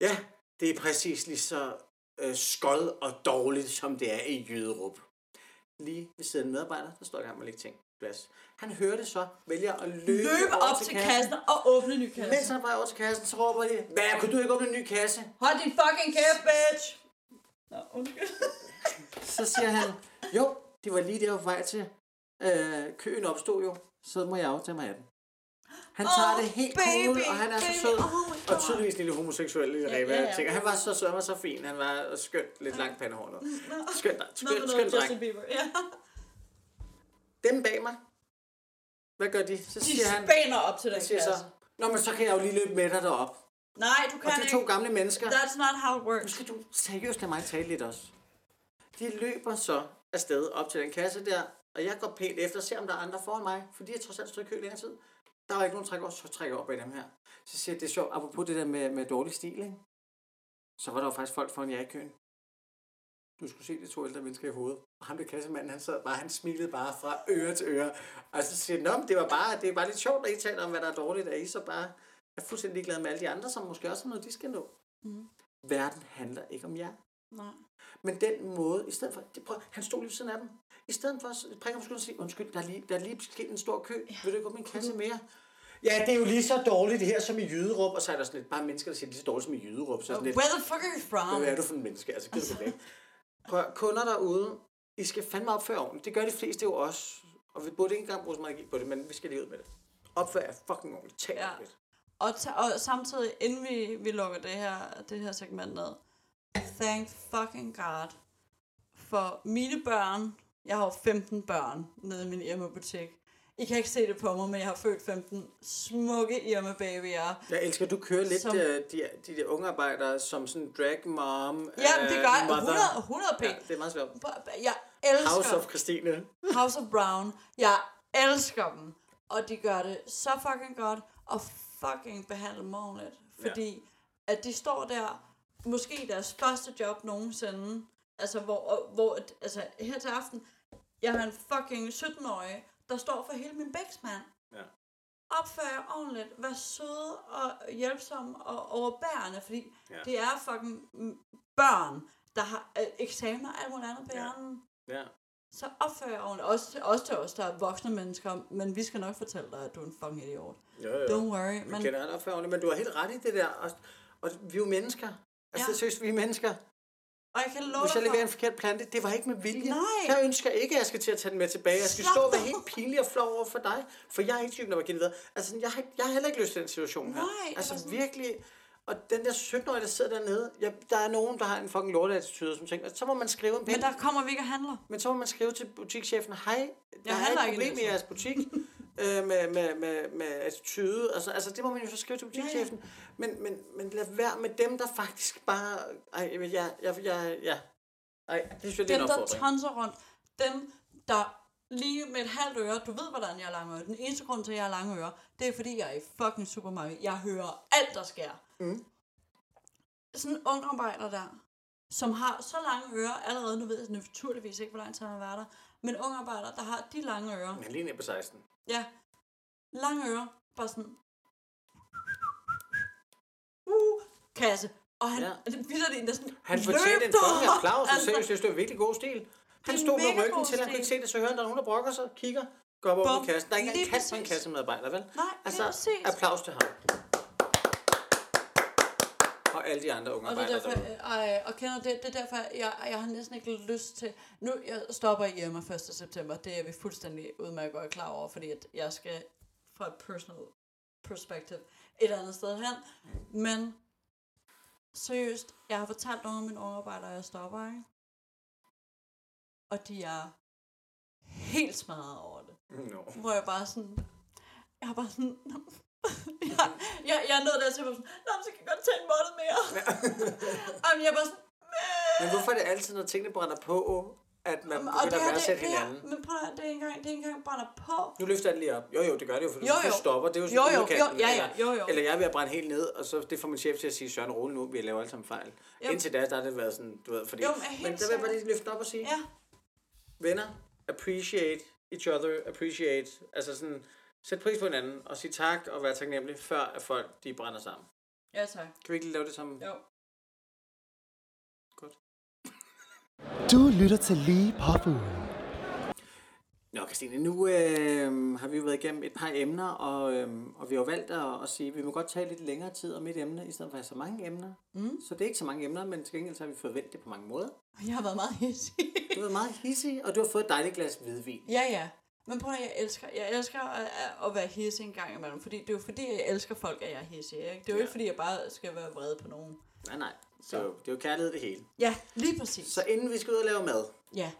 ja, det er præcis lige så øh, skold og dårligt, som det er i Jyderup. Lige ved siden af medarbejder, der står i gang med at lægge ting plads. Han hører det så, vælger at løbe, Løb over op til kassen og åbne en ny Mens kasse. han er på vej over til kassen, så råber de, hvad, kunne du ikke åbne en ny kasse? Hold din fucking kæft, bitch! Nå, undskyld. Så siger han, jo, de var lige der på vej til. Øh, køen opstod jo, så må jeg aftage mig af den. Han tager det helt baby, cool, og han er så baby, sød. oh og tydeligvis lille homoseksuel lille Ja, Reba. ja, Ja, ja. han var så sød, han var så fin. Han var skønt, lidt langt pandehår. nu. Skønt, skønt, skønt dreng. Bieber. Ja. Dem bag mig, hvad gør de? Så De siger han, spænder op til den han siger kasse. så, Nå, men så kan jeg jo lige løbe med dig derop. Nej, du Og kan de ikke. to gamle mennesker, That's not how it nu works. skal du seriøst lade mig tale lidt også. De løber så afsted op til den kasse der, og jeg går pænt efter og ser, om der er andre foran mig, fordi jeg trods alt stod i kø længere tid. Der var ikke nogen, trækker så trækker jeg op bag dem her. Så siger jeg, det er sjovt, apropos det der med, med dårlig stil, ikke? Så var der jo faktisk folk foran jer i køen. Du skulle se de to ældre mennesker i hovedet. Og ham der kassemanden, han sad bare, han smilede bare fra øre til øre. Og så siger jeg, det var bare, det er bare lidt sjovt, at I taler om, hvad der er dårligt, at I så bare er fuldstændig ligeglade med alle de andre, som måske også har noget, de skal nå. Mhm. Verden handler ikke om jer. Nej. Men den måde, i stedet for, det, prøv, han stod lige ved siden af dem. I stedet for at prikke på og sige, undskyld, der er lige, der er lige sket en stor kø. Ja. Vil du ikke åbne en kasse mere? Ja, det er jo lige så dårligt det her som i Jyderup. Og så er der sådan lidt bare mennesker, der siger, lige så dårligt som i Jyderup. Så er sådan lidt, Where the fuck are you from? hvad er du for en menneske? Altså, gider du væk. Prøv, kunder derude, I skal fandme opføre ordentligt. Det gør de fleste jo også. Og vi burde ikke engang bruge så meget energi på det, men vi skal lige ud med det. Opfør jer fucking ordentligt. Tal Ja. ordentligt. Og, ta- og samtidig, inden vi, vi lukker det her, det her segment ned, thank fucking God for mine børn. Jeg har jo 15 børn nede i min Irma-butik. I kan ikke se det på mig, men jeg har født 15 smukke Irma-babyer. Jeg elsker, du kører lidt Som- som... de, de, de unge arbejdere som sådan drag mom, Ja, det gør jeg. mother. 100, 100 p. Ja, det er meget svært. Jeg elsker House of Christine. House of Brown. Jeg elsker dem. Og de gør det så fucking godt. Og fucking behandler dem ordentligt. Fordi at de står der, måske deres første job nogensinde. Altså, hvor, hvor altså, her til aften, jeg har en fucking 17-årig, der står for hele min bæksmand. Ja. Opfør jer ordentligt. Vær søde og hjælpsomme og overbærende, fordi Ja. ja. det er fucking børn, der har øh, eksamener og alt muligt andet på Ja. hjernen. Ja. Så opfører ordentligt. Også, også til os, der er voksne mennesker. Men vi skal nok fortælle dig, at du er en fucking idiot. Jo, jo. Don't worry. Men... Men, kender alt opfør ordentligt, men du har helt ret i det der. Og, og vi er jo mennesker. Altså, Ja. seriøst, vi er mennesker. og jeg kan love Hvis jeg dig leverer en for, forkert plante, det var ikke med vilje. Nej. Jeg ønsker ikke, at jeg skal til at tage den med tilbage. Jeg skal Slap stå og være dig. helt pinlig og flov over for dig. For jeg er ikke typen, der var givet videre. Altså, jeg har, jeg har heller ikke lyst til den situation her. Nej, altså sådan- virkelig. Og den der 17-årige, der sidder dernede, ja, der er nogen, der har en fucking lorteattitude, som tænker, så må man skrive en men pæn der kommer vi ikke og handler. Men så må man skrive til butikschefen, hej, der er handler et problem i Netto." jeres butik [laughs] øh, med, med, med, med attitude. Altså, altså, det må man jo så skrive til butikschefen. Men, men, men lad være med dem, der faktisk bare... Ej, jeg, jeg, jeg, jeg, ja. Ej, det synes jeg, det er Dem, der tonser rundt. Dem, der lige med et halvt øre, du ved, hvordan jeg er lange ører. Den eneste grund til, at jeg har lange ører, det er, fordi jeg er i fucking supermarked. Jeg hører alt, der sker. Mm. Sådan en ung arbejder der, som har så lange ører, allerede nu ved jeg naturligvis ikke, hvor lang tid han har været der, men ung arbejder, der har de lange ører, Men lige ned på 16. Ja. Lange ører. Bare sådan. Uh, kasse. Og han, Ja. viser det der sådan Han fortjente en fucking applaus, Altså, seriøst, det var virkelig god stil. Han stod med ryggen til, han kunne ikke se det, så hører han, der er nogen, der brokker sig, kigger, går op over kassen. Der er ikke engang kat på en kassemedarbejder, vel? Nej, altså, præcis. applaus til ham. Og alle de andre unge Og det er derfor, derude. ej, og kender det, det er derfor, jeg, jeg har næsten ikke lyst til, nu jeg stopper i Irma 1. september, det er vi fuldstændig udmærket godt klar over, fordi at jeg skal fra et personal perspective et andet sted hen, men seriøst, jeg har fortalt nogle af mine unge arbejdere, at jeg stopper, ikke? Og de er helt smadret over det. No. Hvor jeg bare sådan, jeg har bare sådan, [laughs] jeg, jeg, jeg er nødt til at sådan, Nå, så kan jeg godt tage en måned mere. [laughs] Jamen, jeg bare sådan, Men hvorfor er det altid, når tingene brænder på, at man og begynder at værdsætte hinanden? men prøv at, det er engang, det er engang brænder på. Nu løfter jeg det lige op. Jo, jo, det gør det jo, for du Jo, jo, jo. stopper. Det er jo, Jo, jo, yderkanten, jo, ja, ja, eller- jo, jo. Eller jeg er ved at brænde helt ned, og så det får min chef til at sige, Søren rolig nu, vi laver alle sammen fejl. Jo. Indtil da, der har det været sådan, du ved, fordi... Jo, men men der vil jeg bare lige løfte op og sige, Ja, venner, appreciate each other, appreciate, altså sådan, sæt pris på hinanden, og sige tak og være taknemmelig, før at folk, de brænder sammen. ja tak. Kan vi ikke lige lave det som... Jo. Godt. Du lytter til Lige Påfuglen. Nå, Christine, nu øh, har vi jo været igennem et par emner, og, øh, og vi har jo valgt at, at sige, at vi må godt tage lidt længere tid om et emne, i stedet for at have så mange emner. Mm. Så det er ikke så mange emner, men til gengæld så har vi fået vendt det på mange måder. Jeg har været meget hissig. Du har været meget hissig, og du har fået et dejligt glas hvidvin. ja, ja. Men prøv at jeg elsker, jeg elsker at, at være hissig en gang imellem, fordi det er jo fordi, jeg elsker folk, at jeg er hissig. Ikke? Det er jo ikke fordi, jeg bare skal være vred på nogen. Nej, nej. Så det er jo kærlighed det hele. Ja, lige præcis. Så inden vi skal ud og lave mad, Ja,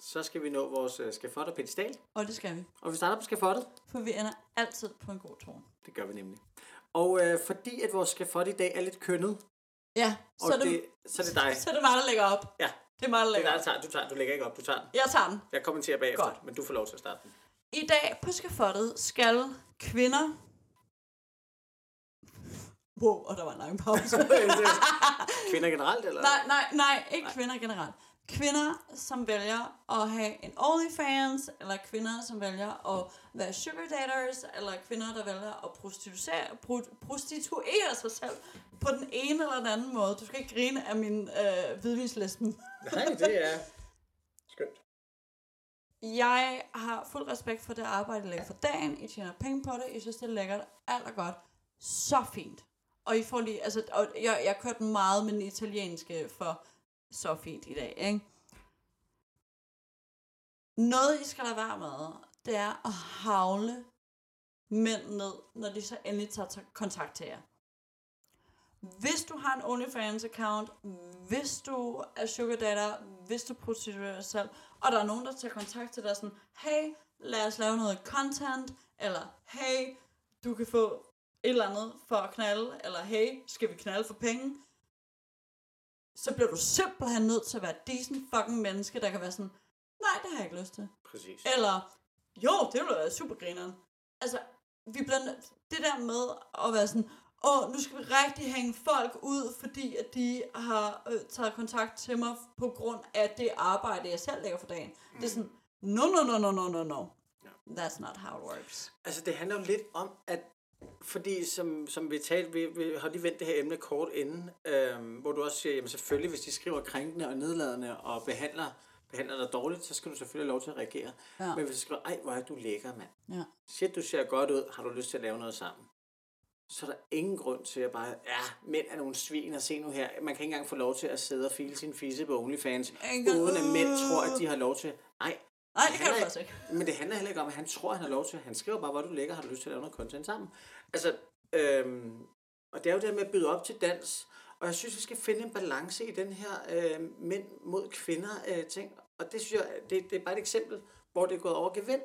så skal vi nå vores uh, skafot og pedestal. og det skal vi. Og vi starter på skafottet. For vi ender altid på en god tone. Det gør vi nemlig. Og øh, fordi at vores skafot i dag er lidt kønnet, Ja, så er det, det, så er det dig. [laughs] så er det mig, der lægger op. Ja, Det er mig, der det er dig. Du, tager. du lægger ikke op, du tager den. Jeg tager den. Jeg kommenterer bagefter, Godt. men du får lov til at starte den. I dag på skafottet skal kvinder... Wow, og der var en lang pause. [laughs] Kvinder generelt, eller? nej, nej, nej, ikke kvinder generelt. Kvinder, som vælger at have en OnlyFans, eller kvinder, som vælger at være sugar daters, eller kvinder, der vælger at prostituere, pro- prostituere sig selv på den ene eller den anden måde. Du skal ikke grine af min øh, hvidvinslisten. Nej, det er skønt. Jeg har fuld respekt for det arbejde, I lægger for dagen. I tjener penge på det. Jeg synes, det er lækkert. Alt er godt. Så fint. Og I får lige, altså, og jeg, jeg kørte meget med den italienske for så fint i dag, ikke? Noget, I skal lade være med, det er at havle mænd ned, når de så endelig tager t- kontakt til jer. Hvis du har en OnlyFans-account, hvis du er sugar dater, hvis du prostituerer dig selv, og der er nogen, der tager kontakt til dig sådan, hey, lad os lave noget content, eller hey, du kan få et eller andet for at knalde, eller hey, skal vi knalde for penge? Så bliver du simpelthen nødt til at være decent fucking menneske, der kan være sådan, nej, det har jeg ikke lyst til. Præcis. Eller, jo, det ville være super grineren. Altså, vi bliver det der med at være sådan, åh, nu skal vi rigtig hænge folk ud, fordi at de har øh, taget kontakt til mig på grund af det arbejde, jeg selv lægger for dagen. Mm. Det er sådan, no, no, no, no, no, no, no. That's not how it works. Altså, det handler jo lidt om, at fordi som, som vi talte, vi, vi har lige vendt det her emne kort inden, øhm, hvor du også siger, jamen selvfølgelig, hvis de skriver krænkende og nedladende og behandler, behandler dig dårligt, så skal du selvfølgelig have lov til at reagere. Ja. Men hvis de skriver, ej, hvor er du lækker, mand. Ja. Shit, du ser godt ud, har du lyst til at lave noget sammen? Så er der ingen grund til at bare, ja, mænd er nogle svin, og se nu her, man kan ikke engang få lov til at sidde og file sin fisse på OnlyFans, uden at mænd tror, at de har lov til. Nej, Nej, det kan du faktisk ikke. Men det handler heller ikke om, at han tror, at han har lov til. Han skriver bare, hvor du ligger, har du lyst til at lave noget content sammen. Altså, øhm, og det er jo det her med at byde op til dans. Og jeg synes, vi skal finde en balance i den her øh, mænd mod kvinder øh, ting. Og det synes jeg, det, det er bare et eksempel, hvor det er gået over gevind.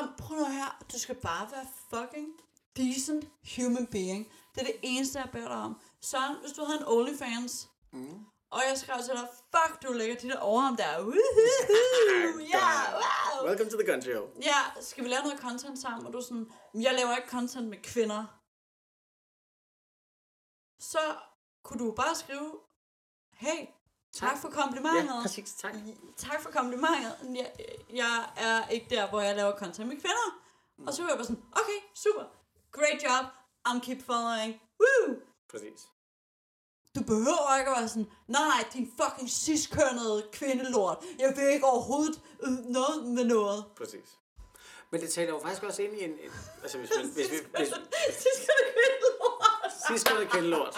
Om, prøv nu her, du skal bare være fucking decent human being. Det er det eneste, jeg beder dig om. Søren, hvis du havde en OnlyFans, mm. Og jeg skrev til dig, fuck, du lægger der overarm der. Woohoo! [laughs] Ja, wow! Welcome to the show. Ja, skal vi lave noget content sammen? Og du er sådan, jeg laver ikke content med kvinder. Så kunne du bare skrive, hey, tak for komplimentet. Ja, præcis. Tak. tak for komplimentet. Jeg, jeg er ikke der, hvor jeg laver content med kvinder. Mm. Og så var jeg bare sådan, okay, super. Great job. I'm keep following. Woo! Præcis. Du behøver ikke at være sådan, nej, din fucking ciskønnede kvindelort. Jeg vil ikke overhovedet øh, noget med noget. Præcis. Men det taler jo faktisk også ind i en... en altså, hvis, man, hvis vi... Hvis, [laughs] Ciskønnede kvindelort. sidst skulle kende lort.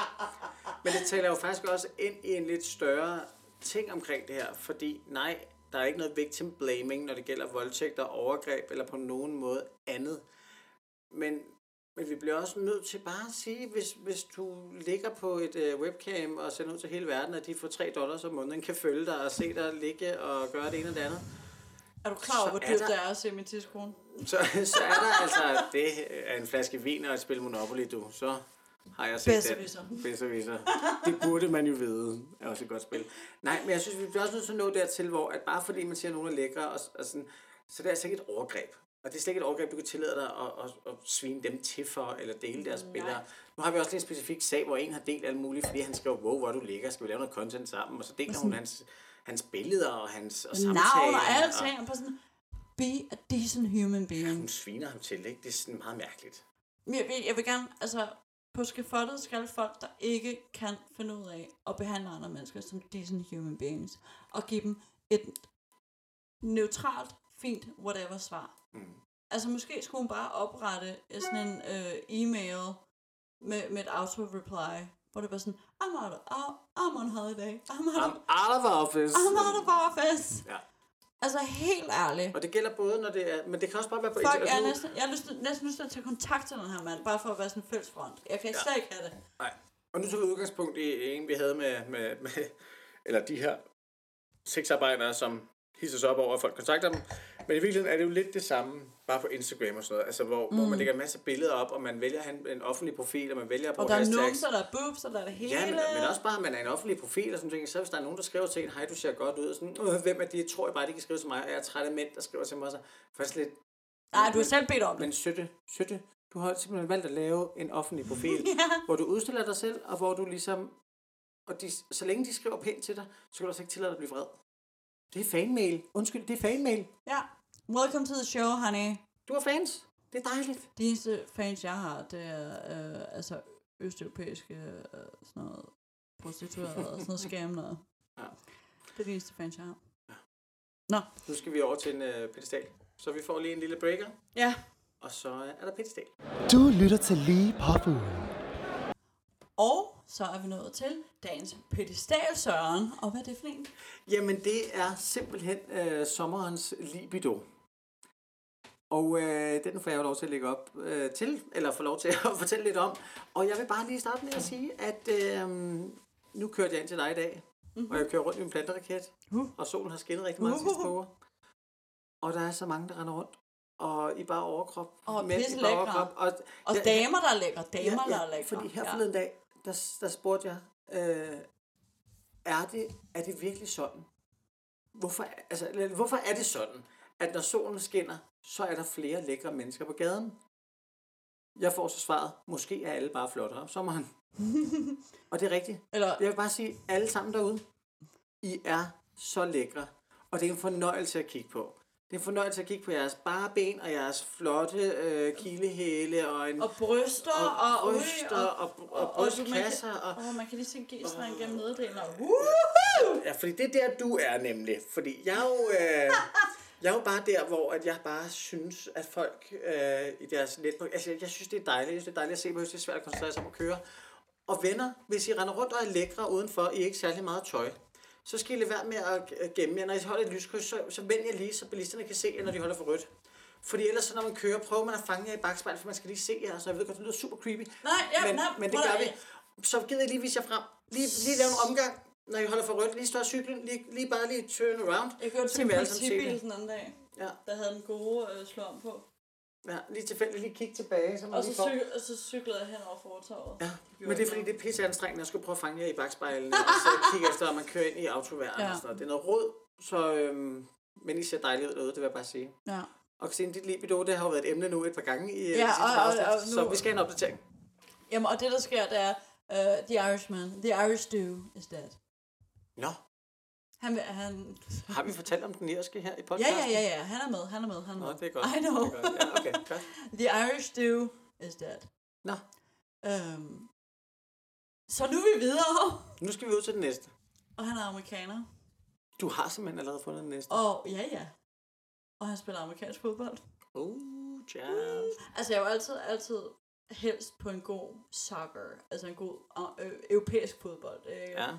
Men det taler jo faktisk også ind i en lidt større ting omkring det her, fordi nej, der er ikke noget victim blaming, når det gælder voldtægt og overgreb, eller på nogen måde andet. Men, men vi bliver også nødt til bare at sige, hvis, hvis du ligger på et øh, webcam og sender ud til hele verden, at de for 3 dollars om måneden kan følge dig og se dig ligge og gøre det ene og det andet, Er du klar over, hvor dyrt det er at se min tidskone? så, så er der altså det er en flaske vin og et spil Monopoly, du. Så har jeg set Besserwisser. den. Besserwisser. Det burde man jo vide. er også et godt spil. Nej, men jeg synes, vi bliver også nødt til at nå dertil, hvor at bare fordi man siger, at nogen er lækre, og, og sådan, så det er altså ikke et overgreb. Og det er slet ikke et overgreb, du kan tillade dig at, at, at svine dem til for, eller dele deres billeder. Nu har vi også en specifik sag, hvor en har delt alt muligt, fordi han skrev, wow, hvor du ligger, skal vi lave noget content sammen? Og så deler hun hans, hans billeder og hans og Navn samtaler. og alting. Og bare sådan, be a decent human being. hun sviner ham til, ikke? Det er sådan meget mærkeligt. Jeg vil, jeg vil gerne, altså, på skafottet skal folk, der ikke kan finde ud af at behandle andre mennesker som decent human beings, og give dem et neutralt, fint, whatever svar. Mm. Altså, måske skulle hun bare oprette sådan en øh, e-mail med, med et auto-reply, hvor det var sådan, I'm, out of, I'm on holiday, I'm out, I'm out of office. I'm out of office. Ja. Altså, helt ærligt. Og det gælder både, når det er... Men det kan også bare være på Fuck, internet. jeg, er næsten, jeg har lyst, til- næsten lyst til at tage kontakt til den her mand, bare for at være sådan en fælles front. Jeg kan ja. slet ikke have det. Nej. Og nu tog vi udgangspunkt i en, vi havde med, med, med eller de her sexarbejdere, som hisses op over, at folk kontakter dem. Men i virkeligheden er det jo lidt det samme, bare på Instagram og sådan noget. Altså, hvor, mm. hvor man lægger en masse billeder op, og man vælger en, en offentlig profil, og man vælger at Og bruge der er hashtags. numser, der er boobs, og der er det hele. Ja, men, men også bare, at man er en offentlig profil og sådan ting. Så hvis der er nogen, der skriver til en, hej, du ser godt ud, og sådan, øh, hvem er de? Tror jeg bare, de kan skrive til mig, og jeg er træt af mænd, der skriver til mig. Så faktisk lidt, Nej, du har selv bedt om det. men søtte, søtte, du har simpelthen valgt at lave en offentlig profil, [laughs] Ja. hvor du udstiller dig selv, og hvor du ligesom, og de, så længe de skriver pænt til dig, så kan du også ikke tillade dig at blive vred. Det er fanmail. Undskyld, det er fanmail. Ja. Welcome to the show, honey. Du har fans. Det er dejligt. De eneste fans, jeg har, det er øh, altså østeuropæiske øh, sådan noget prostituerede og sådan noget scam noget. [laughs] Ja. Det er de eneste fans, jeg har. Nu skal vi over til en øh, pedestal. Så vi får lige en lille breaker, Ja. og så øh, er der pedestal. Du lytter til Lige Popul. Og så er vi nået til dagens pedestal, Søren. Og hvad er det for en? Jamen, det er simpelthen øh, sommerens libido. Og øh, den får jeg jo lov til at lægge op øh, til, eller få lov til at [laughs] fortælle lidt om. Og jeg vil bare lige starte med at sige, at øh, nu kørte jeg ind til dig i dag, mm-hmm. og jeg kører rundt i en planteraket, Uh. og solen har skinnet rigtig meget sidste Uh. par uger. Og der er så mange, der render rundt, og i bare overkrop. Og mænd i bare overkrop. Og, Og Ja, damer, der er lækre. Damer, der er lækre. fordi her forleden dag, der, der spurgte jeg, øh, er, det, er det virkelig sådan? Hvorfor, altså, hvorfor er det sådan, at når solen skinner, så er der flere lækre mennesker på gaden? Jeg får så svaret, måske er alle bare flottere om sommeren. [laughs] og det er rigtigt. Eller, Jeg vil bare sige, alle sammen derude, I er så lækre. Og det er en fornøjelse at kigge på. Det er en fornøjelse at kigge på jeres bare ben og jeres flotte øh, kilehæle og en og bryster, og, og bryster og, og, og, og, og brystkasser. kan, Og, og man kan lige se G-streng gennem nederdelen. Og, ja, fordi det er der, du er nemlig. Fordi jeg er jo, øh, [laughs] jeg er jo bare der, hvor at jeg bare synes, at folk øh, i deres netværk... Altså, jeg synes, det er dejligt. Jeg synes, det er dejligt at se synes, det er svært at koncentrere sig om at køre. Og venner, hvis I render rundt og er lækre udenfor, I er ikke særlig meget tøj, så skal I lade være med at gemme jer. Når I holder et lyskryds, så, så vend jer lige, så bilisterne kan se jer, når de holder for rødt. Fordi ellers, så når man kører, prøver man at fange jer i bagspejlet, for man skal lige se jer. Så jeg ved godt, det lyder super creepy. Nej, ja, men, nej, men det gør vi. Så gider jeg lige vise jer frem. Lige, lige lave en omgang, når I holder for rødt. Lige stå cyklen. Lige, lige bare lige turn around. Jeg så til en politibil den anden dag, Ja, der havde den gode øh, slå om på. ja, lige tilfældigt lige kigge tilbage, så man Og så, får... cyk- og så cyklede jeg hen over fortorvet. Ja, gjorde men det er jeg fordi, det er pisse anstrengende at skulle prøve at fange jer i bagspejlene, og så [laughs] kigge efter, om man kører ind i autoværen Ja. og sådan noget. Det er noget råd, så... Øhm, men I ser dejligt ud derude, det vil jeg bare sige. Ja. Og Christine, dit libido, det har jo været et emne nu et par gange i ja, Ja, sidste og- og- afsnit, og nu- så vi skal have en opdatering. Jamen, og det der sker, det er, uh, The Irishman, The Irish Stew is dead. Nå, Han, han, har vi fortalt om den irske her i ja, podcasten? ja, ja, ja, han er med, han er med, han er Nå, med. det er godt. I know. Det er godt. Ja, okay, godt. [laughs] The Irish Stew is dead. Nå, Um, så nu er vi videre. [laughs] nu skal vi ud til den næste. Og han er amerikaner. Du har simpelthen allerede fundet den næste. Og ja, ja. Og han spiller amerikansk fodbold. Uh, Charles. Altså, jeg er jo altid, altid helst på en god soccer. Altså en god øh, europæisk fodbold. Ikke? Ja, ja.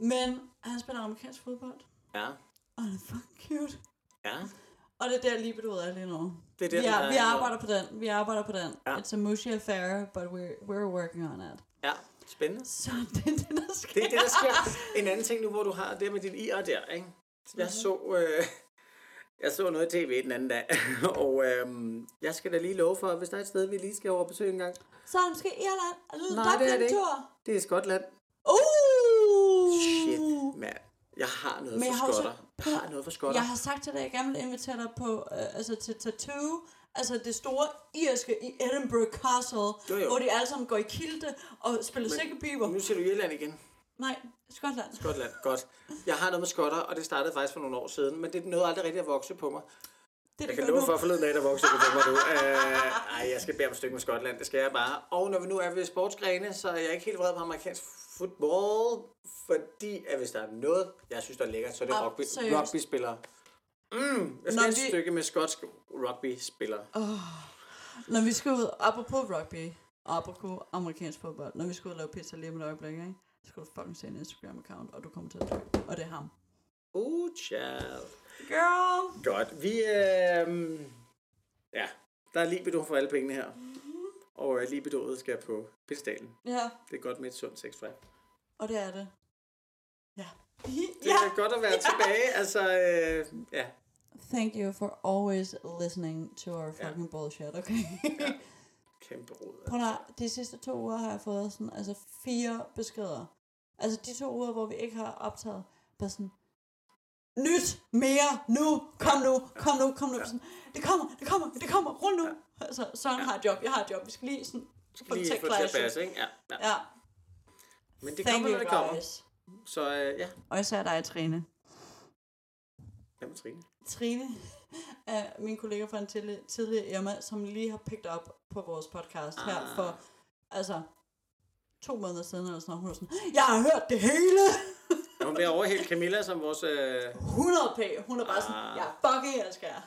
Men han spiller amerikansk fodbold. ja, Og han er fucking cute. ja. Og det er der lige bedoet er lige nu. Det er der, vi, er, vi arbejder på den. Vi arbejder på den. Ja. It's a mushy affair, but we're, we're working on it. Ja, spændende. Så det er det, der sker. Det er det, der sker. En anden ting nu, hvor du har det med din IR der, ikke? Jeg så, øh, jeg så noget i tv den anden dag, [laughs] og øh, jeg skal da lige love for, hvis der er et sted, vi lige skal over og besøge en gang. Så er det måske Irland. Nej, det er det ikke. Det er Skotland. Uh! Jeg har noget Men jeg for også- skotter. Jeg har noget for skotter. Jeg har sagt til dig, at jeg gerne vil invitere dig på, øh, altså til Tattoo, altså det store irske i Edinburgh Castle, Jo, jo. hvor de alle sammen går i kilte og spiller sikkerbiber. Nu siger du Irland igen. Nej, Skotland. Skotland, godt. Jeg har noget med skotter, og det startede faktisk for nogle år siden, men det nåede aldrig rigtig at vokse på mig. Det, Jeg kan love for forleden dag, der voksede på mig nu. Uh, ej, jeg skal bære om et stykke med Skotland, det skal jeg bare. Og når vi nu er ved sportsgrene, så er jeg ikke helt vred på amerikansk fodbold, fordi at hvis der er noget, jeg synes, der er lækkert, så er det Ah, rugby, seriøst? rugby-spillere. Mm, jeg skal have et vi- stykke med skotsk rugby-spillere. Når vi skal ud, apropos rugby, apropos amerikansk fodbold, når vi skal ud og lave pizza lige om et øjeblik, ikke? så skal du fucking se en Instagram-account, og du kommer til at dø. Og det er ham. Uh, child. Girl! Godt. Vi, øh, ja, der er libido for alle pengene her. Og uh, libidoet skal på pedestalen. Ja, Det er godt med et sundt sexdrive. og det er det. Ja. Det er godt at være tilbage. Altså, øh, ja. Thank you for always listening to our fucking bullshit, okay? [laughs] Kæmpe rod. Prøv at, de sidste to uger har jeg fået sådan, altså fire beskeder. Altså de to uger, hvor vi ikke har optaget, bare sådan, nyt, mere, nu, kom nu, kom nu, kom nu. Sådan, det kommer, det kommer, det kommer, rund nu. Altså, Søren har et job, jeg har et job, vi skal lige sådan, få til Lige få det til at passe, ikke? Ja, ja. Ja, Men det thank kommer, når det kommer. guys. Så øh, ja, Og især dig, Trine. Jamen, Trine. Trine er min kollega fra en tidligere, tidligere Irma, som lige har picked up på vores podcast ah. her for, altså, to måneder siden eller sådan noget. Hun er sådan, jeg har hørt det hele! Ja, hun bliver overhældt Camilla som vores... Øh, 100 p. Hun er bare sådan, Ah. jeg fucking elsker jer.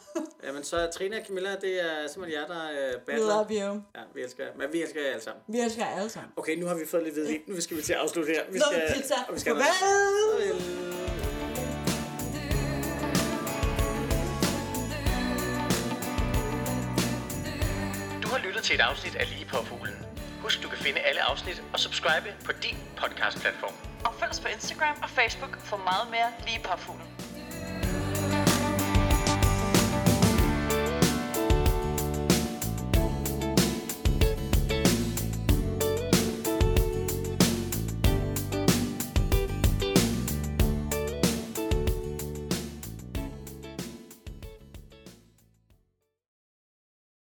jamen, så Trine og Camilla, det er simpelthen jer, der øh, We battler. love you. Ja, vi elsker jer. Men vi elsker jer alle sammen. Vi elsker jer alle sammen. Okay, nu har vi fået lidt videre. Nu skal vi til at afslutte her. Vi skal, pizza. og vi skal Farvel! Farvel. Du har lyttet til et afsnit af Lige på Fuglen. Husk, du kan finde alle afsnit og subscribe på din podcast-platform. Og følg os på Instagram og Facebook for meget mere lige på.